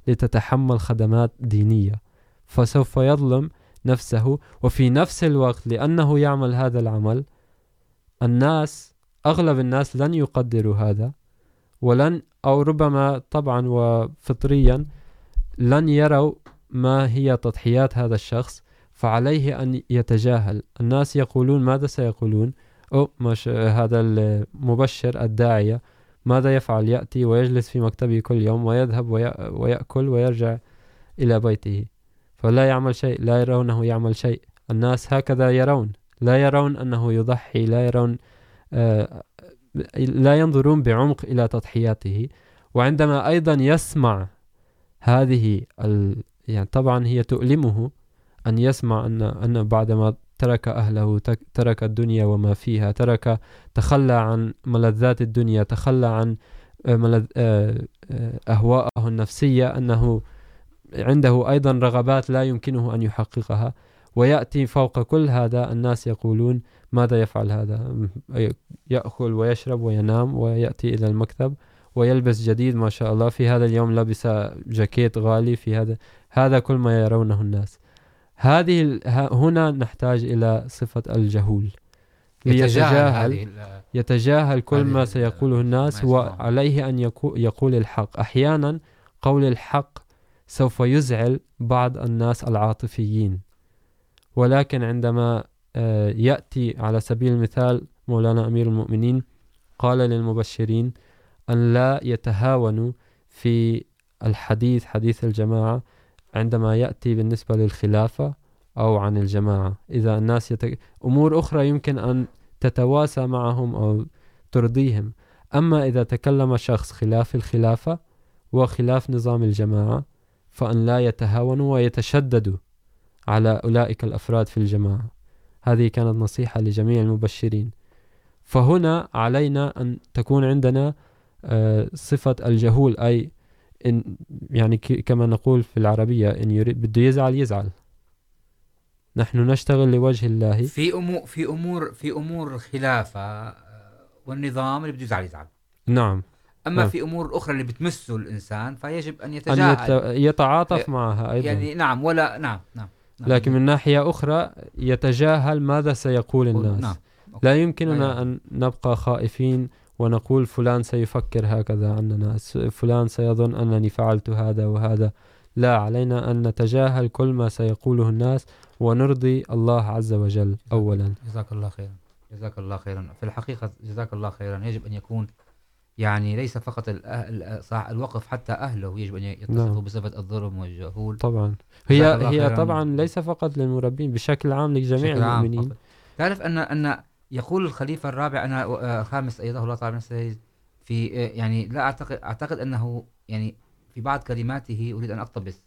لتتحمل خدمات دينية. فسوف يظلم نفسه. وفي نفس الوقت لأنه يعمل هذا العمل الناس، أغلب الناس لن يقدروا هذا، ولن، أو ربما طبعا وفطريا لن يروا ما هي تضحيات هذا الشخص، فعليه أن يتجاهل. الناس يقولون ماذا سيقولون؟ أو مش هذا المبشر الداعية، ماذا يفعل؟ يأتي ويجلس في مكتبه كل يوم، ويذهب وي... ويأكل ويرجع إلى بيته. فلا يعمل شيء، لا يرونه يعمل شيء. الناس هكذا يرون. لا يرون أنه يضحي، لا يرون لا ينظرون بعمق إلى تضحياته. وعندما أيضا يسمع هذه ال... يعني طبعا هي تؤلمه أن يسمع أن أن بعدما ترك أهله ترك الدنيا وما فيها، ترك، تخلى عن ملذات الدنيا، تخلى عن ملذ أهواءه النفسية، أنه عنده أيضا رغبات لا يمكنه أن يحققها. ويأتي فوق كل هذا الناس يقولون ماذا يفعل هذا؟ يأكل ويشرب وينام ويأتي إلى المكتب ويلبس جديد ما شاء الله. في هذا اليوم لبس جاكيت غالي في هذا هذا كل ما يرونه الناس. هذه هنا نحتاج إلى صفة الجهول. ليتجاهل يتجاهل. كل ما سيقوله الناس. وعليه أن يقول الحق. أحيانا قول الحق سوف يزعل بعض الناس العاطفيين. ولكن عندما يأتي على سبيل المثال مولانا أمير المؤمنين قال للمبشرين أن لا يتهاونوا في الحديث، حديث الجماعة عندما يأتي بالنسبة للخلافة أو عن الجماعة. إذا الناس يت... أمور أخرى يمكن أن تتواسى معهم أو ترضيهم. أما إذا تكلم شخص خلاف الخلافة وخلاف نظام الجماعة فأن لا يتهاونوا ويتشددوا. على أولئك الأفراد في الجماعة. هذه كانت نصيحة لجميع المبشرين. فهنا علينا أن تكون عندنا صفة الجهول أي إن يعني كما نقول في العربية إن يريد بده يزعل يزعل. نحن نشتغل لوجه الله. في امور في امور في امور الخلافه آه، والنظام اللي بده يزعل يزعل. نعم. اما نعم. في امور اخرى اللي بتمسه الانسان فيجب ان أن يتجاهل. يت... يتعاطف معها أيضا. يعني نعم ولا نعم, نعم. لكن من ناحية أخرى يتجاهل ماذا سيقول الناس. نعم. لا يمكننا. أن نبقى خائفين ونقول فلان سيفكر هكذا عننا فلان سيظن أنني فعلت هذا وهذا. لا علينا أن نتجاهل كل ما سيقوله الناس ونرضي الله عز وجل أولا. جزاك الله خيرا. جزاك الله خيرا. في الحقيقة جزاك الله خيرا. يجب أن يكون يعني ليس فقط الأهل صح الوقف حتى أهله يجب أن يتصفوا. بصفة الظلم والجهول طبعا هي هي. طبعا ليس فقط للمربين بشكل عام لجميع المؤمنين. تعرف أن أن يقول الخليفة الرابع أنا الخامس أيده الله تعالى نفسه في يعني لا أعتقد أعتقد أنه يعني في بعض كلماته أريد أن أقتبس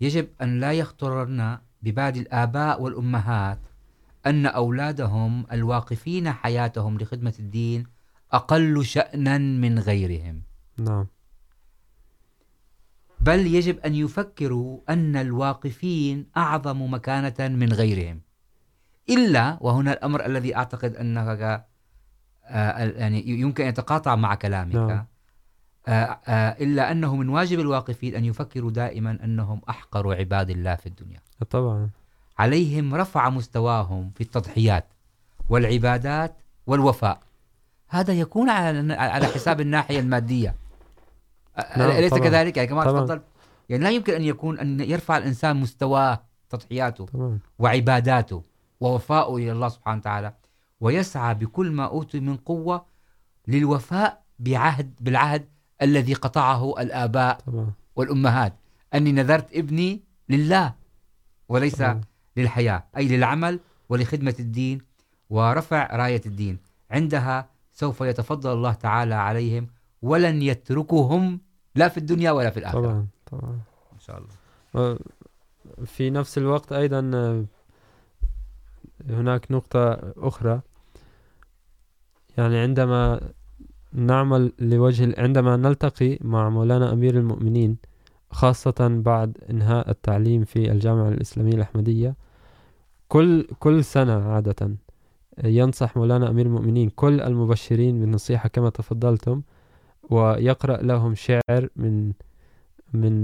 يجب أن لا يخطرنا ببال الآباء والأمهات أن أولادهم الواقفين حياتهم لخدمة الدين أقل شأنا من غيرهم. نعم. بل يجب أن يفكروا أن الواقفين أعظم مكانة من غيرهم. إلا وهنا الأمر الذي أعتقد أنك يعني يمكن أن يتقاطع مع كلامك. نعم. إلا أنه من واجب الواقفين أن يفكروا دائما أنهم أحقر عباد الله في الدنيا. طبعا. عليهم رفع مستواهم في التضحيات والعبادات والوفاء. هذا يكون على على حساب نعم، أليس طبعاً. كذلك يعني كما. تفضل يعني لا يمكن أن يكون أن يرفع الإنسان مستواه تضحياته طبعا وعباداته ووفاءه إلى الله سبحانه وتعالى ويسعى بكل ما أوتي من قوة للوفاء بعهد بالعهد الذي قطعه الآباء طبعا والأمهات أني نذرت ابني لله وليس طبعاً. للحياة أي للعمل ولخدمة الدين ورفع راية الدين عندها سوف يتفضل الله تعالى عليهم ولن يتركهم لا في الدنيا ولا في الآخرة. طبعا طبعا. إن شاء الله. في نفس الوقت أيضا هناك نقطة أخرى. يعني عندما نعمل لوجه عندما نلتقي مع مولانا أمير المؤمنين خاصة بعد إنهاء التعليم في الجامعة الإسلامية الأحمدية كل كل سنة عادة ينصح مولانا أمير المؤمنين كل المبشرين بالنصيحة كما تفضلتم، ويقرأ لهم شعر من من،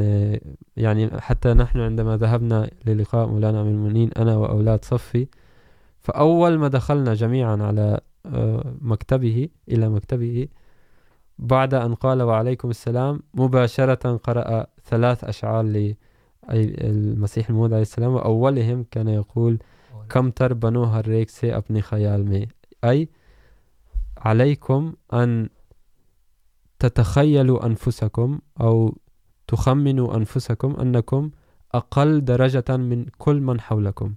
يعني حتى نحن عندما ذهبنا للقاء مولانا أمير المؤمنين أنا وأولاد صفي، فأول ما دخلنا جميعا على مكتبه، إلى مكتبه، بعد أن قال وعليكم السلام، مباشرة قرأ ثلاث أشعار للمسيح الموعود عليه السلام، وأولهم كان يقول کم تر بنو ہر ایک سے اپنے خیال میں۔ أي عليكم أن تتخيلوا أنفسكم أو تخمنوا أنفسكم أنكم أقل درجة من كل من حولكم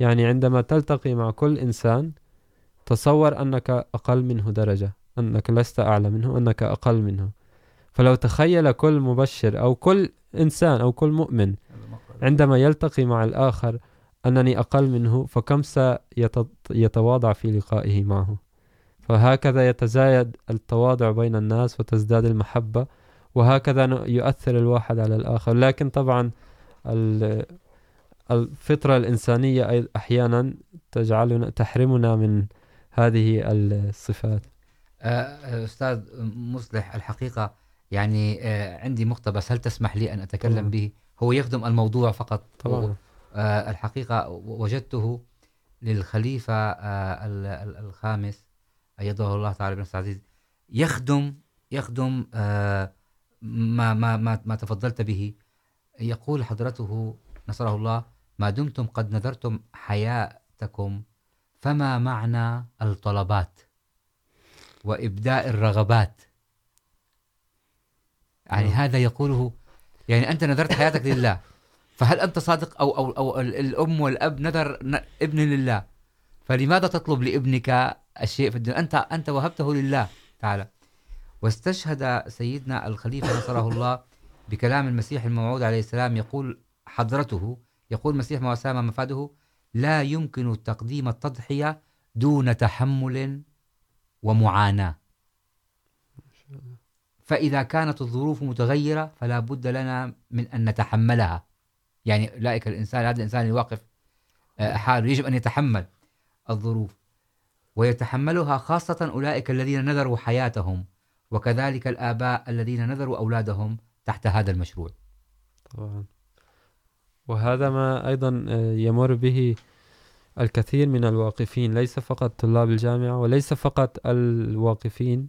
يعني یعنی عندما تلتقي مع كل إنسان تصور أنك أقل منه درجة أنك لست أعلى منه أنك أقل منه فلو تخيل كل مبشر أو كل إنسان أو كل مؤمن۔ عندما يلتقي مع الآخر أنني أقل منه فكم سيتواضع في لقائه معه؟ فهكذا يتزايد التواضع بين الناس وتزداد المحبة وهكذا يؤثر الواحد على الآخر. لكن طبعا الفطرة الإنسانية أحيانا تجعلنا تحرمنا من هذه الصفات. أستاذ مصلح الحقيقة يعني عندي مقتبس. هل تسمح لي أن أتكلم طبعا. به؟ هو يخدم الموضوع فقط. طبعا. الحقيقة وجدته للخليفة الخامس أيده الله تعالى بنفس العزيز يخدم يخدم ما ما ما ما تفضلت به. يقول حضرته نصره الله ما دمتم قد نذرتم حياتكم فما معنى الطلبات وإبداء الرغبات? يعني. هذا يقوله يعني أنت نذرت حياتك لله. فهل أنت صادق أو أو أو ال- الأم والأب نذر ابن لله؟ فلماذا تطلب لابنك الشيء في الدنيا؟ أنت أنت وهبته لله. تعالى واستشهد سيدنا الخليفة نصره الله بكلام المسيح الموعود عليه السلام. يقول حضرته، يقول المسيح ما وسام مفاده، لا يمكن تقديم التضحية دون تحمل ومعاناة. فإذا كانت الظروف متغيرة فلا بد لنا من أن نتحملها. يعني أولئك الإنسان هذا الإنسان يواقف آه، حاله يجب أن يتحمل الظروف ويتحملها خاصة أولئك الذين نذروا حياتهم وكذلك الآباء الذين نذروا أولادهم تحت هذا المشروع. طبعا. وهذا ما أيضا يمر به الكثير من الواقفين ليس فقط طلاب الجامعة وليس فقط الواقفين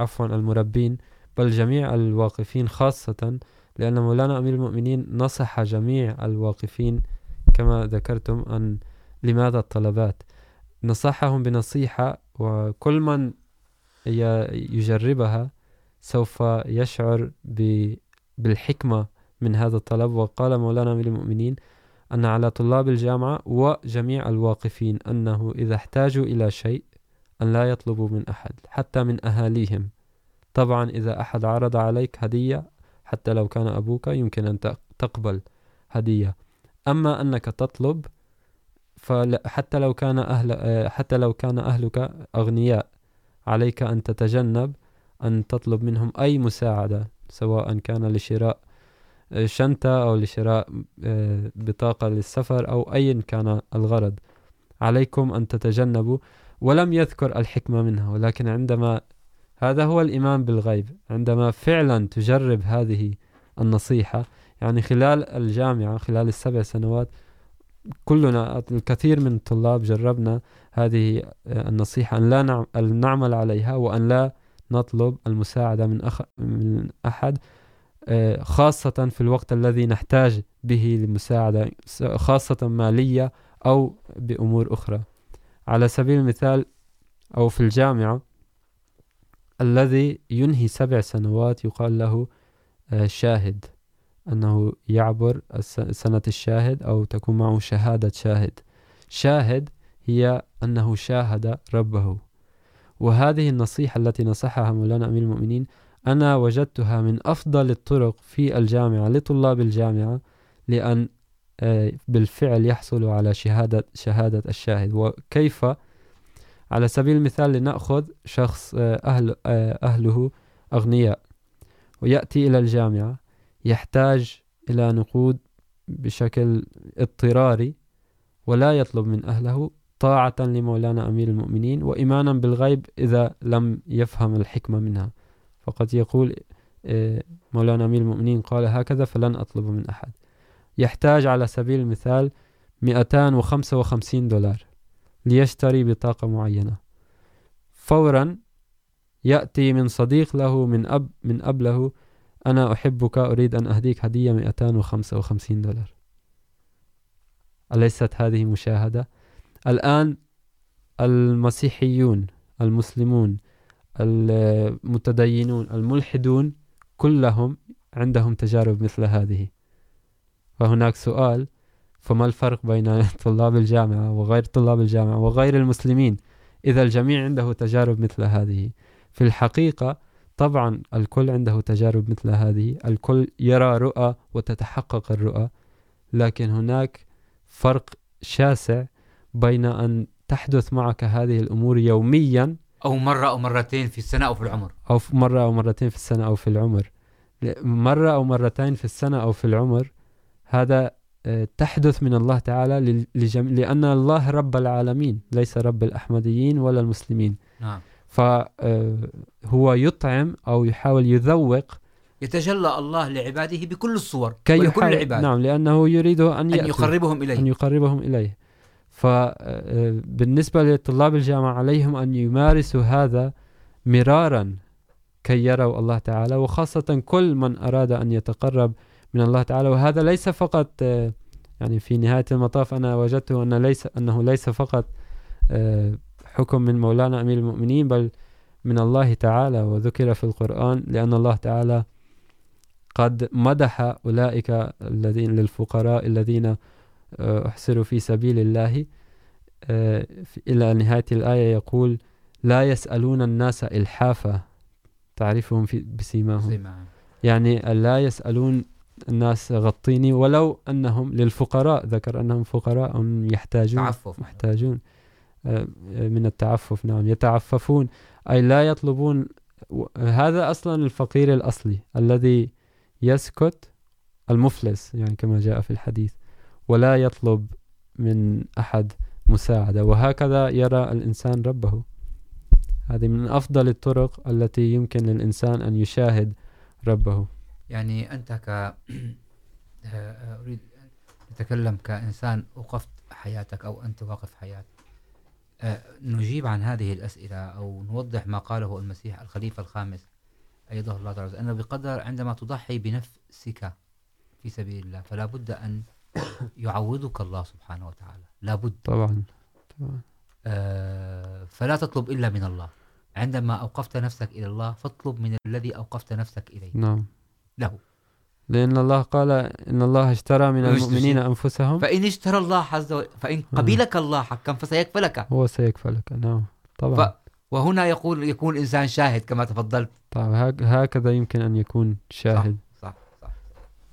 عفوا المربين بل جميع الواقفين خاصة لأن مولانا أمير المؤمنين نصح جميع الواقفين كما ذكرتم أن لماذا الطلبات؟ نصحهم بنصيحة وكل من يجربها سوف يشعر بالحكمة من هذا الطلب. وقال مولانا أمير المؤمنين أن على طلاب الجامعة وجميع الواقفين أنه إذا احتاجوا إلى شيء أن لا يطلبوا من أحد، حتى من أهاليهم. طبعا إذا أحد عرض عليك هدية حتى لو كان أبوك يمكن أن تقبل هدية. أما أنك تطلب فحتى لو كان أهل، حتى لو كان أهلك أغنياء، عليك أن تتجنب أن تطلب منهم أي مساعدة، سواء كان لشراء، شنطة أو لشراء، بطاقة للسفر أو أي كان الغرض. عليكم أن تتجنبوا، ولم يذكر الحكمة منها، ولكن عندما هذا هو الإيمان بالغيب. عندما فعلا تجرب هذه النصيحة يعني خلال الجامعة خلال السبع سنوات كلنا الكثير من الطلاب جربنا هذه النصيحة أن لا نعمل عليها وأن لا نطلب المساعدة من, أخ من أحد خاصة في الوقت الذي نحتاج به لمساعدة خاصة مالية أو بأمور أخرى. على سبيل المثال أو في الجامعة الذي ينهي سبع سنوات يقال له شاهد. أنه يعبر سنة الشاهد أو تكون معه شهادة شاهد. شاهد هي أنه شاهد ربه. وهذه النصيحة التي نصحها مولانا أمير المؤمنين، أنا وجدتها من أفضل الطرق في الجامعة، لطلاب الجامعة، لأن بالفعل يحصلوا على شهادة شهادة الشاهد. وكيف على سبيل المثال لنأخذ شخص أهل أهله أغنياء، ويأتي إلى الجامعة، يحتاج إلى نقود بشكل اضطراري، ولا يطلب من أهله طاعة لمولانا أمير المؤمنين، وإيمانا بالغيب إذا لم يفهم الحكمة منها. فقد يقول مولانا أمير المؤمنين قال هكذا فلن أطلب من أحد. يحتاج على سبيل المثال 255 دولار. ليشتري بطاقة معينة. فوراً يأتي من صديق له، من أب من أب له، أنا أحبك، أريد أن أهديك هدية 255 دولار. أليست هذه مشاهدة؟ الآن المسيحيون، المسلمون، المتدينون، الملحدون كلهم عندهم تجارب مثل هذه. وهناك سؤال فما الفرق بين طلاب الجامعة وغير طلاب الجامعة وغير المسلمين إذا الجميع عنده تجارب مثل هذه. في الحقيقة طبعا الكل عنده تجارب مثل هذه. الكل يرى رؤى وتتحقق الرؤى. لكن هناك فرق شاسع بين أن تحدث معك هذه الأمور يوميا أو مرة أو مرتين في السنة أو في العمر. أو في مرة أو مرتين في السنة أو في العمر. مرة أو مرتين في السنة أو في العمر. هذا تحدث من الله تعالى لجم... لأن الله رب العالمين ليس رب الأحمديين ولا المسلمين. نعم. فهو يطعم أو يحاول يذوق يتجلى الله لعباده بكل الصور كي ولكل يحاول العباد. نعم لأنه يريد أن, أن يقربهم أن إليه. يقربهم إليه فبالنسبة لطلاب الجامعة عليهم أن يمارسوا هذا مرارا كي يروا الله تعالى وخاصة كل من أراد أن يتقرب من الله تعالى وهذا ليس فقط يعني في نهاية المطاف أنا وجدته أن ليس أنه ليس فقط حكم من مولانا أمير المؤمنين بل من الله تعالى وذكر في القرآن لأن الله تعالى قد مدح أولئك الذين للفقراء الذين أحسروا في سبيل الله. إلى نهاية الآية يقول لا يسألون الناس إلحافا. تعرفهم في بسيماهم. يعني لا يسألون الناس غطيني ولو أنهم للفقراء ذكر أنهم فقراء يحتاجون. تعفف محتاجون من التعفف نعم يتعففون. أي لا يطلبون هذا أصلا الفقير الأصلي الذي يسكت المفلس يعني كما جاء في الحديث. ولا يطلب من أحد مساعدة. وهكذا يرى الإنسان ربه. هذه من أفضل الطرق التي يمكن للإنسان أن يشاهد ربه. يعني أنت ك *clears throat* أريد أن أتكلم كإنسان وقفت حياتك أو أنت واقف حياتك. نجيب عن هذه الأسئلة أو نوضح ما قاله المسيح الخليفة الخامس. أيضا الله تعالى أنه بقدر عندما تضحي بنفسك في سبيل الله فلا بد أن *coughs* يعوضك الله سبحانه وتعالى. لا بد. طبعا, طبعا. آه فلا تطلب إلا من الله. عندما أوقفت نفسك إلى الله فاطلب من الذي أوقفت نفسك إليه. نعم. له. لأن الله قال إن الله اشترى من المؤمنين أنفسهم. فإن اشترى الله عز وجل فإن قبلك الله حقا فسيكفلك. هو سيكفلك نعم. طبعا. ف... وهنا يقول يكون إنسان شاهد كما تفضلت. طبعا. هكذا يمكن أن يكون شاهد. صح صح, صح.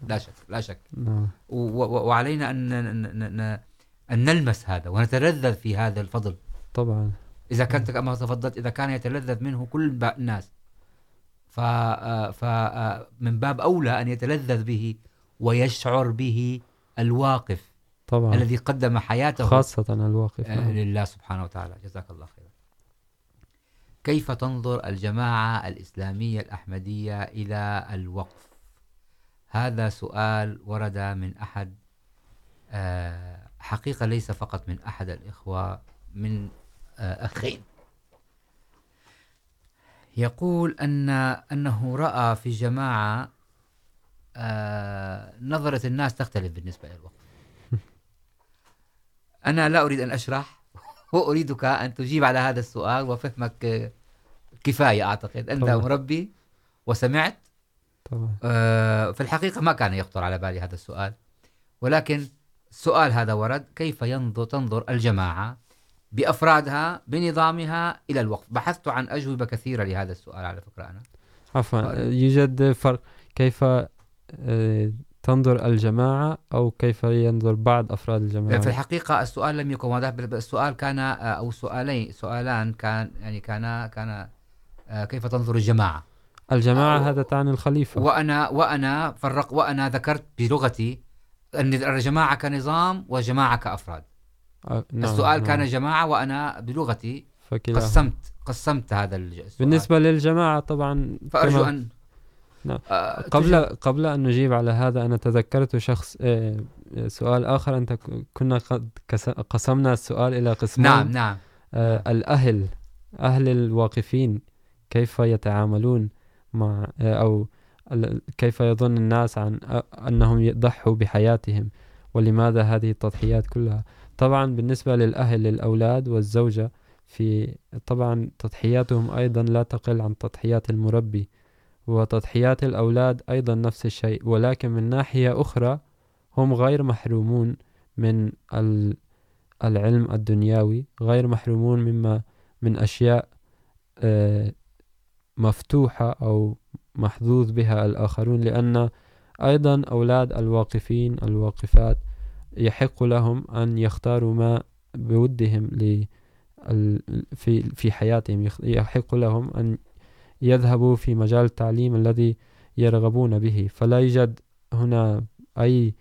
لا شك لا شك. نعم. و... وعلينا أن. أن نلمس هذا ونتلذذ في هذا الفضل. طبعا. إذا كنت كما تفضلت إذا كان يتلذذ منه كل الناس. فمن باب أولى أن يتلذذ به ويشعر به الواقف طبعا. الذي قدم حياته خاصة الواقف لله سبحانه وتعالى. جزاك الله خيرا. كيف تنظر الجماعة الإسلامية الأحمدية إلى الوقف؟ هذا سؤال ورد من أحد حقيقة ليس فقط من أحد الإخوة من أخين. يقول أن أنه رأى في جماعة نظرة الناس تختلف بالنسبة للوقف *laughs* أنا لا أريد أن أشرح وأريدك أن تجيب على هذا السؤال وفهمك كفاية أعتقد أنت طبعا. مربي وسمعت طبعا. في الحقيقة ما كان يخطر على بالي هذا السؤال ولكن السؤال هذا ورد كيف ينظر تنظر الجماعة بأفرادها بنظامها إلى الوقف. بحثت عن أجوبة كثيرة لهذا السؤال على فكرة أنا. عفوا. يوجد فرق كيف تنظر الجماعة أو كيف ينظر بعض أفراد الجماعة؟ في الحقيقة السؤال لم يكن واضح السؤال كان أو سؤالين سؤالان كان يعني كان كان كيف تنظر الجماعة؟ الجماعة هذا تعني الخليفة. وأنا وأنا فرق وأنا ذكرت بلغتي أن الجماعة كنظام وجماعة كأفراد. نعم السؤال نعم. كان جماعة وأنا بلغتي فكلا. قسمت قسمت هذا السؤال بالنسبة للجماعة طبعا فأرجو أن نعم. قبل قبل أن نجيب على هذا أنا تذكرت شخص سؤال آخر أنت كنا قد قسمنا السؤال إلى قسمين نعم نعم الأهل أهل الواقفين كيف يتعاملون مع أو كيف يظن الناس عن أنهم يضحوا بحياتهم ولماذا هذه التضحيات كلها طبعا بالنسبة للأهل للأولاد والزوجة، في طبعا تضحياتهم أيضا لا تقل عن تضحيات المربي وتضحيات الأولاد أيضا نفس الشيء، ولكن من ناحية أخرى هم غير محرومون من العلم الدنيوي غير محرومون مما، من أشياء مفتوحة أو محظوظ بها الآخرون، لأن أيضا أولاد الواقفين، الواقفات يحق لهم أن يختاروا ما بودهم في في حياتهم. يحق لهم أن يذهبوا في مجال التعليم الذي يرغبون به. فلا يوجد هنا أي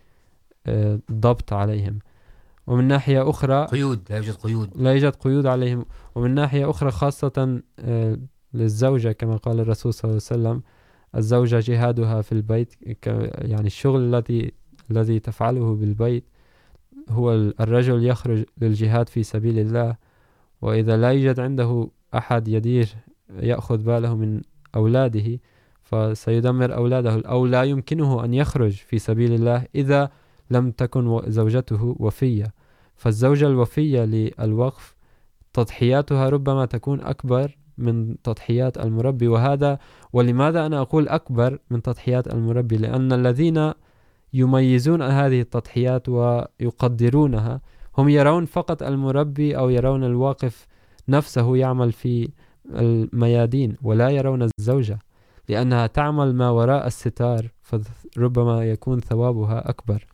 ضبط عليهم. ومن ناحية أخرى قيود لا يوجد قيود. لا يوجد قيود عليهم. ومن ناحية أخرى خاصة للزوجة كما قال الرسول صلى الله عليه وسلم الزوجة جهادها في البيت يعني الشغل الذي الذي تفعله بالبيت هو الرجل يخرج للجهاد في سبيل الله، وإذا لا يوجد عنده أحد يدير يأخذ باله من أولاده، فسيدمر أولاده. أو لا يمكنه أن يخرج في سبيل الله إذا لم تكن زوجته وفية. فالزوجة الوفية للوقف تضحياتها ربما تكون أكبر من تضحيات المربي، وهذا، ولماذا أنا أقول أكبر من تضحيات المربي؟ لأن الذين يميزون هذه التضحيات ويقدرونها. هم يرون فقط المربي أو يرون الواقف نفسه يعمل في الميادين ولا يرون الزوجة لأنها تعمل ما وراء الستار فربما يكون ثوابها أكبر.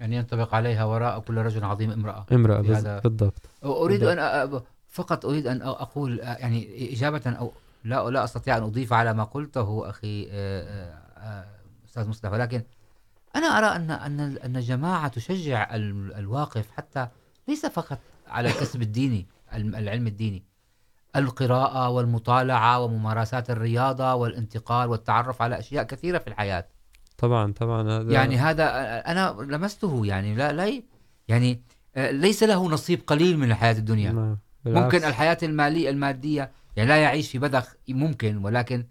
يعني ينطبق عليها وراء كل رجل عظيم امرأة. امرأة بالضبط. أريد أن أ- فقط أريد أن أقول يعني إجابة أو لا لا أستطيع أن أضيف على ما قلته أخي أستاذ مصطفى ولكن أنا أرى أن أن أن الجماعة تشجع ال- الواقف حتى ليس فقط على الكسب الديني العلم الديني القراءة والمطالعة وممارسات الرياضة والانتقال والتعرف على أشياء كثيرة في الحياة طبعا طبعا هذا يعني هذا أنا لمسته يعني لا لا يعني ليس له نصيب قليل من الحياة الدنيا. بالعكس. ممكن الحياة المالية المادية يعني لا يعيش في بذخ ممكن ولكن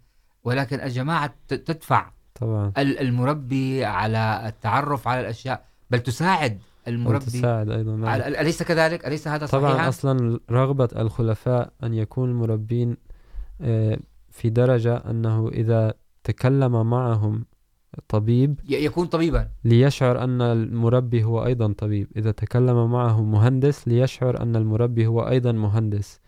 ولكن الجماعة تدفع طبعا ال- المربي على التعرف على الأشياء بل تساعد المربي تساعد أيضا نعم. على أليس كذلك؟ أليس هذا طبعا صحيحا؟ اصلا رغبه الخلفاء ان يكون المربين في درجه انه اذا تكلم معهم طبيب يكون طبيبا ليشعر ان المربي هو ايضا طبيب اذا تكلم معه مهندس ليشعر ان المربي هو ايضا مهندس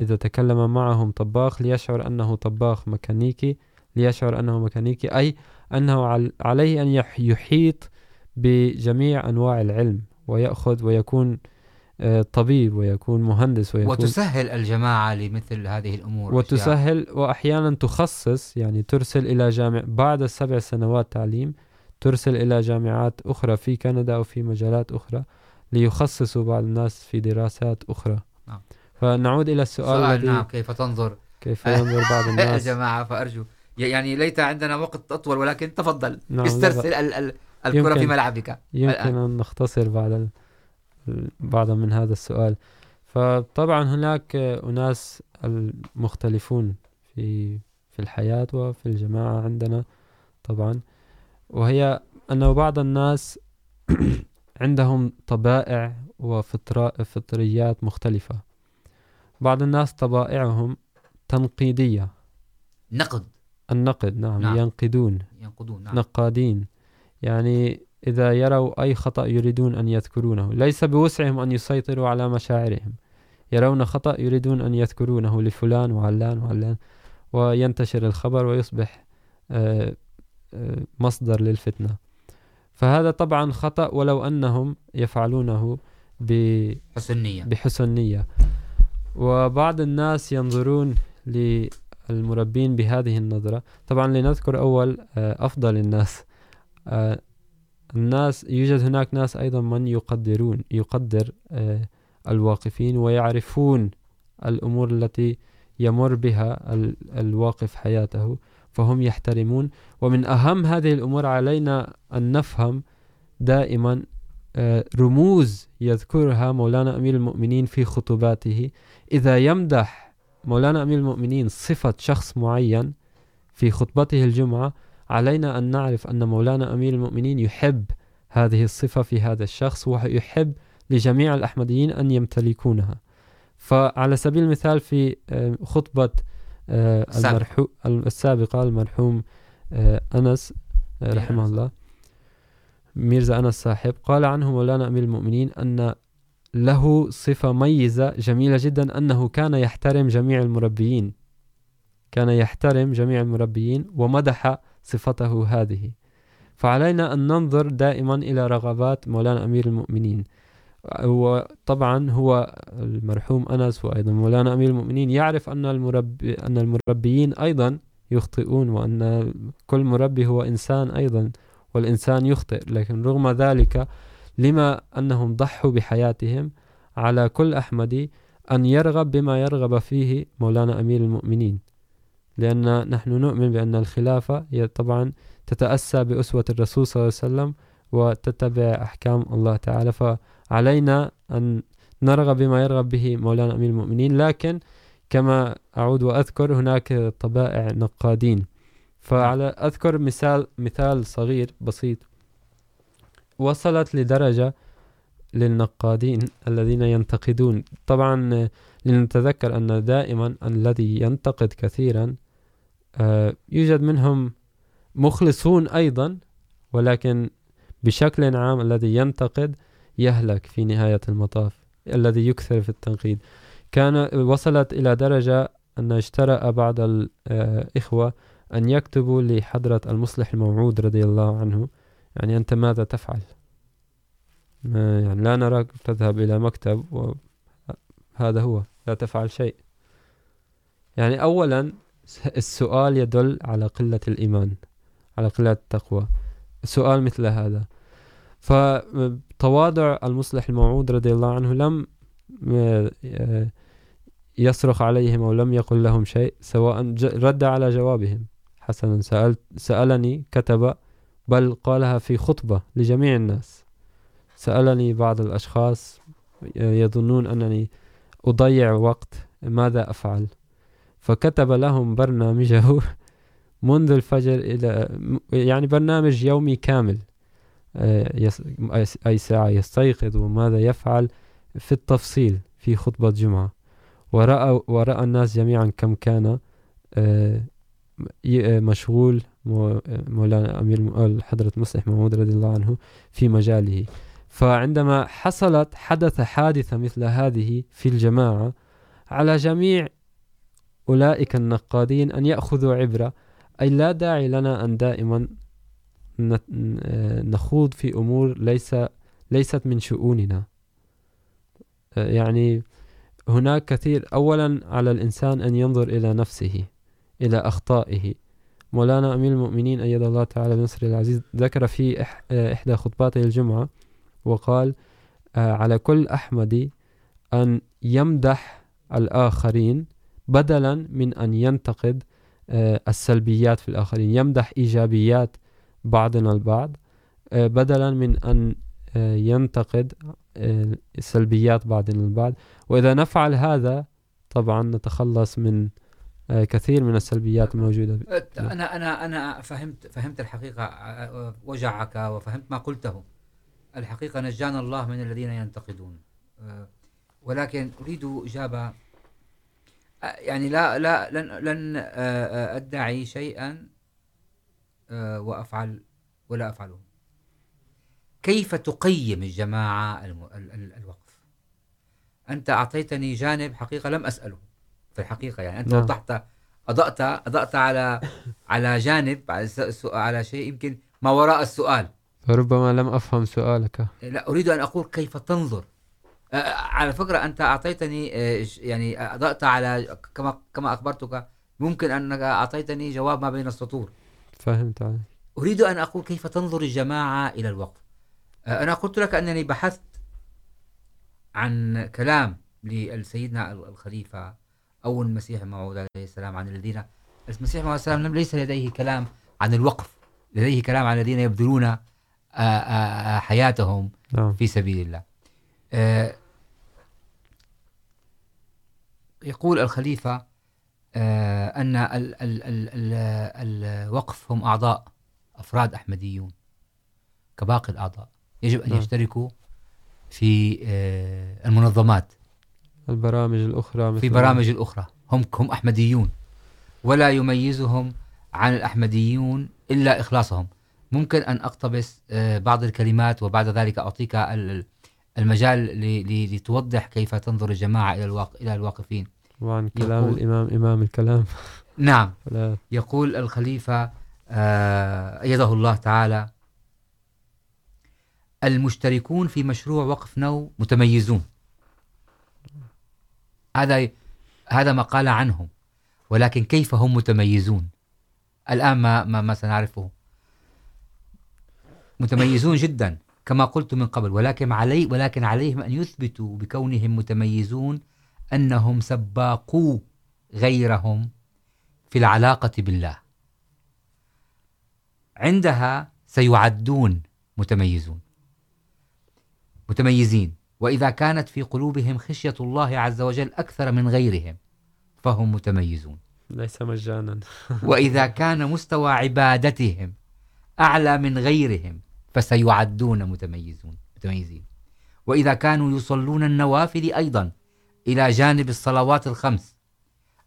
اذا تكلم معهم طباخ ليشعر انه طباخ ميكانيكي ليشعر انه ميكانيكي اي انه عل- عليه ان يح- يحيط بجميع انواع العلم وياخذ ويكون طبيب ويكون مهندس ويكون وتسهل الجماعة لمثل هذه الأمور. وتسهل واحيانا تخصص يعني ترسل الى جامع بعد السبع سنوات تعليم ترسل الى جامعات اخرى في كندا او في مجالات اخرى ليخصصوا بعض الناس في دراسات اخرى نعم. فنعود الى السؤال سؤال نعم كيف تنظر كيف ينظر بعض *laughs* يا الناس جماعة فأرجو يعني ليت عندنا وقت أطول ولكن تفضل. نعم، استرسل ال- ال- الكرة في ملعبك. يمكن الآن. ان نختصر بعض ال- بعضا من هذا السؤال. فطبعا هناك اناس المختلفون في في الحياة وفي الجماعة عندنا طبعا. وهي أنه بعض الناس *clears throat* عندهم طبائع وفطريات مختلفة. بعض الناس طبائعهم تنقيدية. نقد. النقد نعم, نعم. ينقدون ينقدون نعم. نقادين. يعني إذا يروا أي خطأ يريدون أن يذكرونه. ليس بوسعهم أن يسيطروا على مشاعرهم. يرون خطأ يريدون أن يذكرونه لفلان وعلان وعلان وينتشر الخبر ويصبح مصدر للفتنة. فهذا طبعا خطأ ولو أنهم يفعلونه ب- حسن نية. بحسن نية. وبعض الناس ينظرون للمربين بهذه النظرة. طبعا لنذكر أول أفضل الناس. الناس، يوجد هناك ناس أيضا من يقدرون، يقدر الواقفين ويعرفون الأمور التي يمر بها الواقف حياته، فهم يحترمون. ومن أهم هذه الأمور علينا أن نفهم دائما رموز يذكرها مولانا أمير المؤمنين في خطباته. إذا يمدح مولانا أمير المؤمنين صفة شخص معين في خطبته الجمعة علينا أن نعرف أن مولانا أمير المؤمنين يحب هذه الصفة في هذا الشخص ويحب لجميع الأحمديين أن يمتلكونها فعلى سبيل المثال في خطبة. المرحو السابقة المرحوم أنس رحمه. الله ميرزا أنس صاحب قال عنه مولانا أمير المؤمنين أن له صفة ميزة جميلة جدا أنه كان يحترم جميع المربيين. كان يحترم جميع المربيين ومدح صفته هذه. فعلينا أن ننظر دائما إلى رغبات مولانا أمير المؤمنين. وطبعا هو المرحوم أنس وأيضا مولانا أمير المؤمنين يعرف أن المربي، أن المربيين أيضا يخطئون وأن كل مربي هو إنسان أيضا والإنسان يخطئ. لكن رغم ذلك لما أنهم ضحوا بحياتهم على كل أحمدي أن يرغب بما يرغب فيه مولانا أمير المؤمنين. لأن نحن نؤمن بأن الخلافة هي طبعا تتأسى بأسوة الرسول صلى الله عليه وسلم وتتبع أحكام الله تعالى. فعلينا أن نرغب بما يرغب به مولانا أمير المؤمنين. لكن كما أعود وأذكر هناك طبائع نقادين. فعلى أذكر مثال مثال صغير بسيط. وصلت لدرجة للنقادين الذين ينتقدون. طبعا لنتذكر أن دائما الذي ينتقد كثيرا يوجد منهم مخلصون أيضا، ولكن بشكل عام الذي ينتقد يهلك في نهاية المطاف، الذي يكثر في التنقيد. كان، وصلت إلى درجة أن اشترأ بعض الإخوة أن يكتبوا لحضرة المصلح الموعود رضي الله عنه. يعني أنت ماذا تفعل؟ ما يعني لا نراك تذهب إلى مكتب وهذا هو، لا تفعل شيء. يعني أولا السؤال يدل على قلة الإيمان، على قلة التقوى. سؤال مثل هذا. فتواضع المصلح الموعود رضي الله عنه لم يصرخ عليهم أو لم يقل لهم شيء، سواء رد على جوابهم. حسنا سألت سألني، كتب بل قالها في خطبة لجميع الناس. سألني بعض الأشخاص يظنون أنني أضيع وقت ماذا أفعل؟ فكتب لهم برنامجه *laughs* منذ الفجر إلى يعني برنامج يومي كامل أي ساعة يستيقظ وماذا يفعل في التفصيل في خطبة جمعة ورأى, ورأى الناس جميعا كم كان مشغول مولانا أمير حضرة مصلح محمود رضي الله عنه في مجاله. فعندما حصلت حدث حادثة مثل هذه في الجماعة، على جميع أولئك النقادين أن يأخذوا عبرة، أي لا داعي لنا أن دائما نخوض في أمور ليس ليست من شؤوننا. يعني هناك كثير، أولا على الإنسان أن ينظر إلى نفسه، إلى أخطائه. مولانا أمير المؤمنين أيد الله تعالى بنصر العزيز، ذكر في إحدى خطباته الجمعة وقال على كل أحمدي أن يمدح الآخرين بدلا من أن ينتقد السلبيات في الآخرين، يمدح إيجابيات بعضنا البعض بدلا من أن ينتقد سلبيات بعضنا البعض. وإذا نفعل هذا، طبعا نتخلص من كثير من السلبيات الموجودة أنا أنا أنا فهمت فهمت الحقيقة وجعك وفهمت ما قلته. الحقيقة نجانا الله من الذين ينتقدون. ولكن أريد إجابة. يعني لا لا، لن لن أدعي شيئا وأفعل ولا أفعله. كيف تقيم الجماعة الوقف؟ أنت أعطيتني جانب حقيقة لم أسأله. في الحقيقة يعني. أنت وضحت أضأت أضأت على على جانب على, على شيء يمكن ما وراء السؤال. فربما لم أفهم سؤالك. لا أريد أن أقول كيف تنظر. على فكرة أنت أعطيتني يعني أضأت على كما كما أخبرتك ممكن أنك أعطيتني جواب ما بين السطور. فهمت عليك. أريد أن أقول كيف تنظر الجماعة إلى الوقف أنا قلت لك أنني بحثت عن كلام لسيدنا الخليفة أو المسيح الموعود عليه السلام عن الذين المسيح الموعود عليه السلام ليس لديه كلام عن الوقف لديه كلام عن الذين يبذلون حياتهم في سبيل الله. يقول الخليفة أن الوقف هم أعضاء أفراد أحمديون كباقي الأعضاء. يجب أن يشتركوا في المنظمات. البرامج الأخرى في برامج الأخرى. هم هم أحمديون. ولا يميزهم عن الأحمديون إلا إخلاصهم. ممكن أن أقتبس بعض الكلمات وبعد ذلك أعطيك المجال لتوضح كيف تنظر الجماعة إلى الواقع إلى الواقفين. وعن كلام الإمام إمام الكلام. نعم. *laughs* يقول الخليفة أيده الله تعالى المشتركون في مشروع وقف نو متميزون. هذا هذا ما قال عنهم. ولكن كيف هم متميزون؟ الآن ما ما, ما سنعرفه. متميزون جدا كما قلت من قبل. ولكن علي ولكن عليهم أن يثبتوا بكونهم متميزون أنهم سباقوا غيرهم في العلاقة بالله. عندها سيعدون متميزون. متميزين. وإذا كانت في قلوبهم خشية الله عز وجل أكثر من غيرهم فهم متميزون. ليس مجانا. *laughs* وإذا كان مستوى عبادتهم أعلى من غيرهم فسيعدون متميزون. متميزين. وإذا كانوا يصلون النوافل أيضا إلى جانب الصلوات الخمس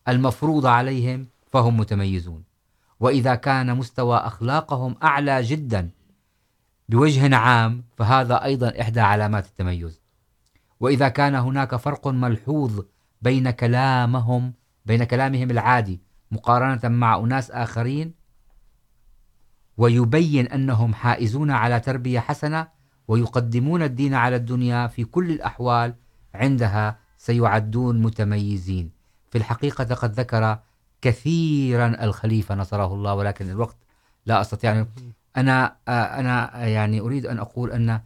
المفروضة عليهم فهم متميزون. وإذا كان مستوى أخلاقهم أعلى جدا بوجه عام فهذا أيضا إحدى علامات التميز. وإذا كان هناك فرق ملحوظ بين كلامهم بين كلامهم العادي، مقارنة مع أناس آخرين، ويبين أنهم حائزون على تربية حسنة ويقدمون الدين على الدنيا في كل الأحوال عندها سيعدون متميزين. في الحقيقة قد ذكر كثيرا الخليفة نصره الله، ولكن الوقت لا أستطيع أنا أنا يعني أريد أن أقول أن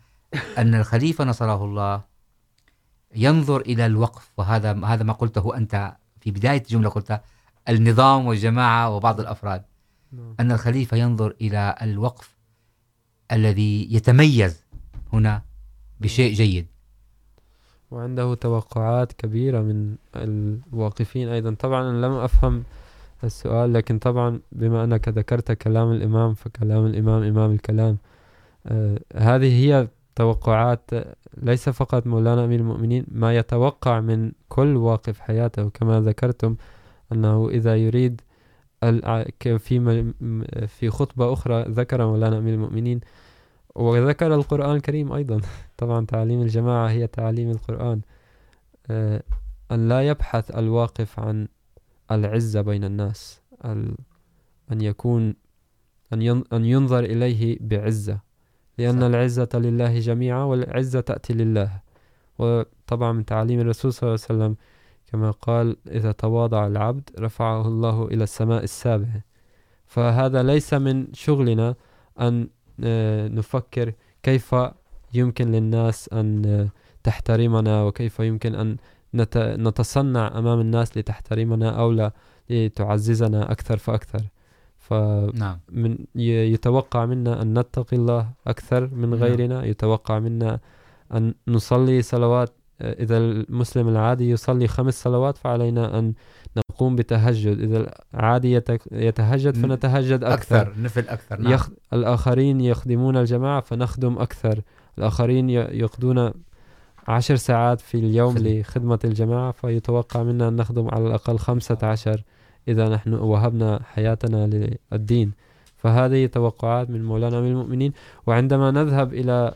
أن الخليفة نصره الله ينظر إلى الوقف. وهذا هذا ما قلته أنت في بداية الجملة قلت النظام والجماعة وبعض الأفراد. أن الخليفة ينظر إلى الوقف الذي يتميز هنا بشيء جيد. وعنده توقعات كبيرة من الواقفين أيضا. طبعا لم أفهم السؤال لكن طبعا بما أنك ذكرت كلام الإمام فكلام الإمام إمام الكلام. آه هذه هي توقعات، ليس فقط مولانا أمير المؤمنين، ما يتوقع من كل واقف حياته. كما ذكرتم أنه إذا يريد في في خطبة أخرى ذكر مولانا أمير المؤمنين، وذكر القرآن الكريم أيضا. *laughs* طبعا تعليم الجماعة هي تعليم القرآن. أن لا يبحث الواقف عن العزة بين الناس أن يكون أن ينظر إليه بعزة. لأن العزة لله جميعا والعزة تأتي لله. وطبعا من تعليم الرسول صلى الله عليه وسلم كما قال إذا تواضع العبد رفعه الله إلى السماء السابعة فهذا ليس من شغلنا أن نفكر كيف يمكن للناس أن تحترمنا وكيف يمكن أن نتصنع أمام الناس لتحترمنا أو لا لتعززنا أكثر فأكثر. فمن يتوقع منا أن نتقي الله أكثر من غيرنا يتوقع منا أن نصلي صلوات إذا المسلم العادي يصلي خمس صلوات فعلينا أن نقوم بتهجد إذا العادي يتهجد فنتهجد أكثر, أكثر نفل أكثر نعم. يخ... الآخرين يخدمون الجماعة فنخدم أكثر. الآخرين يقضون عشر ساعات في اليوم خدم. لخدمة الجماعة فيتوقع منا أن نخدم على الأقل خمسة عشر. إذا نحن وهبنا حياتنا للدين. فهذه توقعات من مولانا من المؤمنين. وعندما نذهب إلى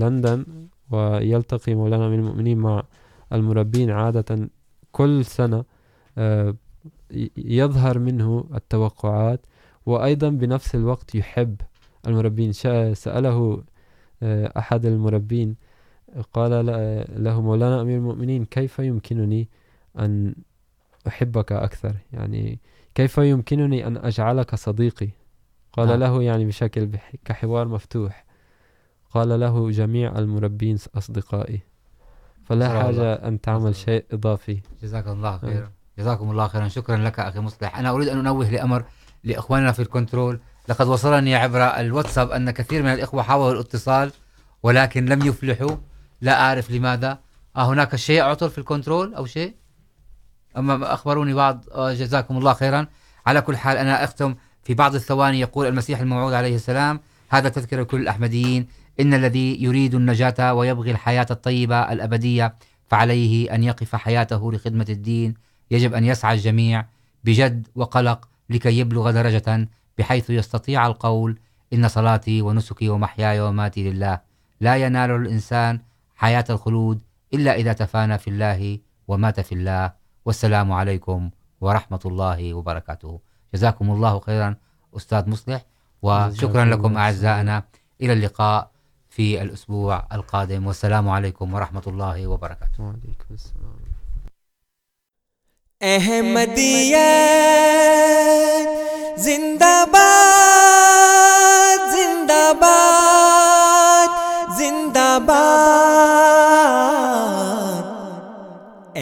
لندن ويلتقي مولانا من المؤمنين مع المربين عادة كل سنة يظهر منه التوقعات. وأيضا بنفس الوقت يحب المربين. سأله أحد المربين، قال له مولانا أمير المؤمنين، كيف يمكنني أن أحبك أكثر. يعني كيف يمكنني أن أجعلك صديقي؟ قال آه. له يعني بشكل كحوار مفتوح. قال له جميع المربين أصدقائي. فلا حاجة أن تعمل شيء إضافي. جزاك الله خيرا. جزاكم الله خيرا. شكرا لك أخي مصلح. أنا أريد أن أنوه لأمر لإخواننا في الكنترول. لقد وصلني عبر الواتساب أن كثير من الإخوة حاولوا الاتصال ولكن لم يفلحوا. لا أعرف لماذا. آه هناك شيء عطل في الكنترول أو شيء؟ أما أخبروني بعض جزاكم الله خيرا. على كل حال، أنا أختم في بعض الثواني. يقول المسيح الموعود عليه السلام هذا تذكر كل الأحمديين. إن الذي يريد النجاة ويبغي الحياة الطيبة الأبدية، فعليه أن يقف حياته لخدمة الدين. يجب أن يسعى الجميع بجد وقلق لكي يبلغ درجة بحيث يستطيع القول إن صلاتي ونسكي ومحياي وماتي لله. لا ينال الإنسان حياة الخلود إلا إذا تفانى في الله ومات في الله. والسلام عليكم ورحمة الله وبركاته. جزاكم الله خيرا أستاذ مصلح وشكرا لكم أعزائنا. إلى اللقاء في الأسبوع القادم. والسلام عليكم ورحمة الله وبركاته. وعليكم السلام. احمدیت زندہ باد زندہ باد زندہ باد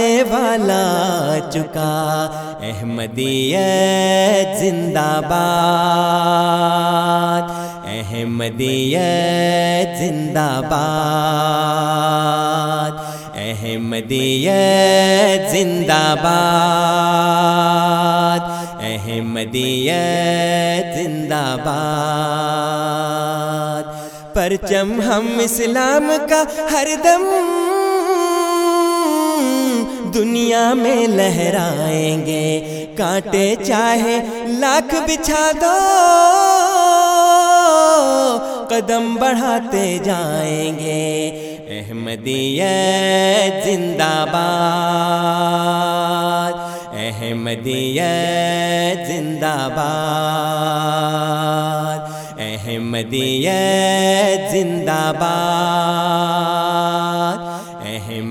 آنے والا چکا۔ احمدیت زندہ باد۔ احمدیت زندہ باد۔ احمدیت زندہ باد۔ احمدیت زندہ باد۔ پرچم ہم اسلام کا ہر دم۔ دنیا میں لہرائیں گے۔ کانٹے چاہے لاکھ بچھا دو۔ قدم بڑھاتے جائیں گے۔ احمدیت زندہ باد۔ احمدیت زندہ باد۔ احمدیت زندہ باد۔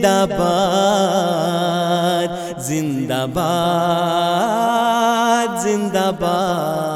زندہ باد زندہ باد زندہ باد۔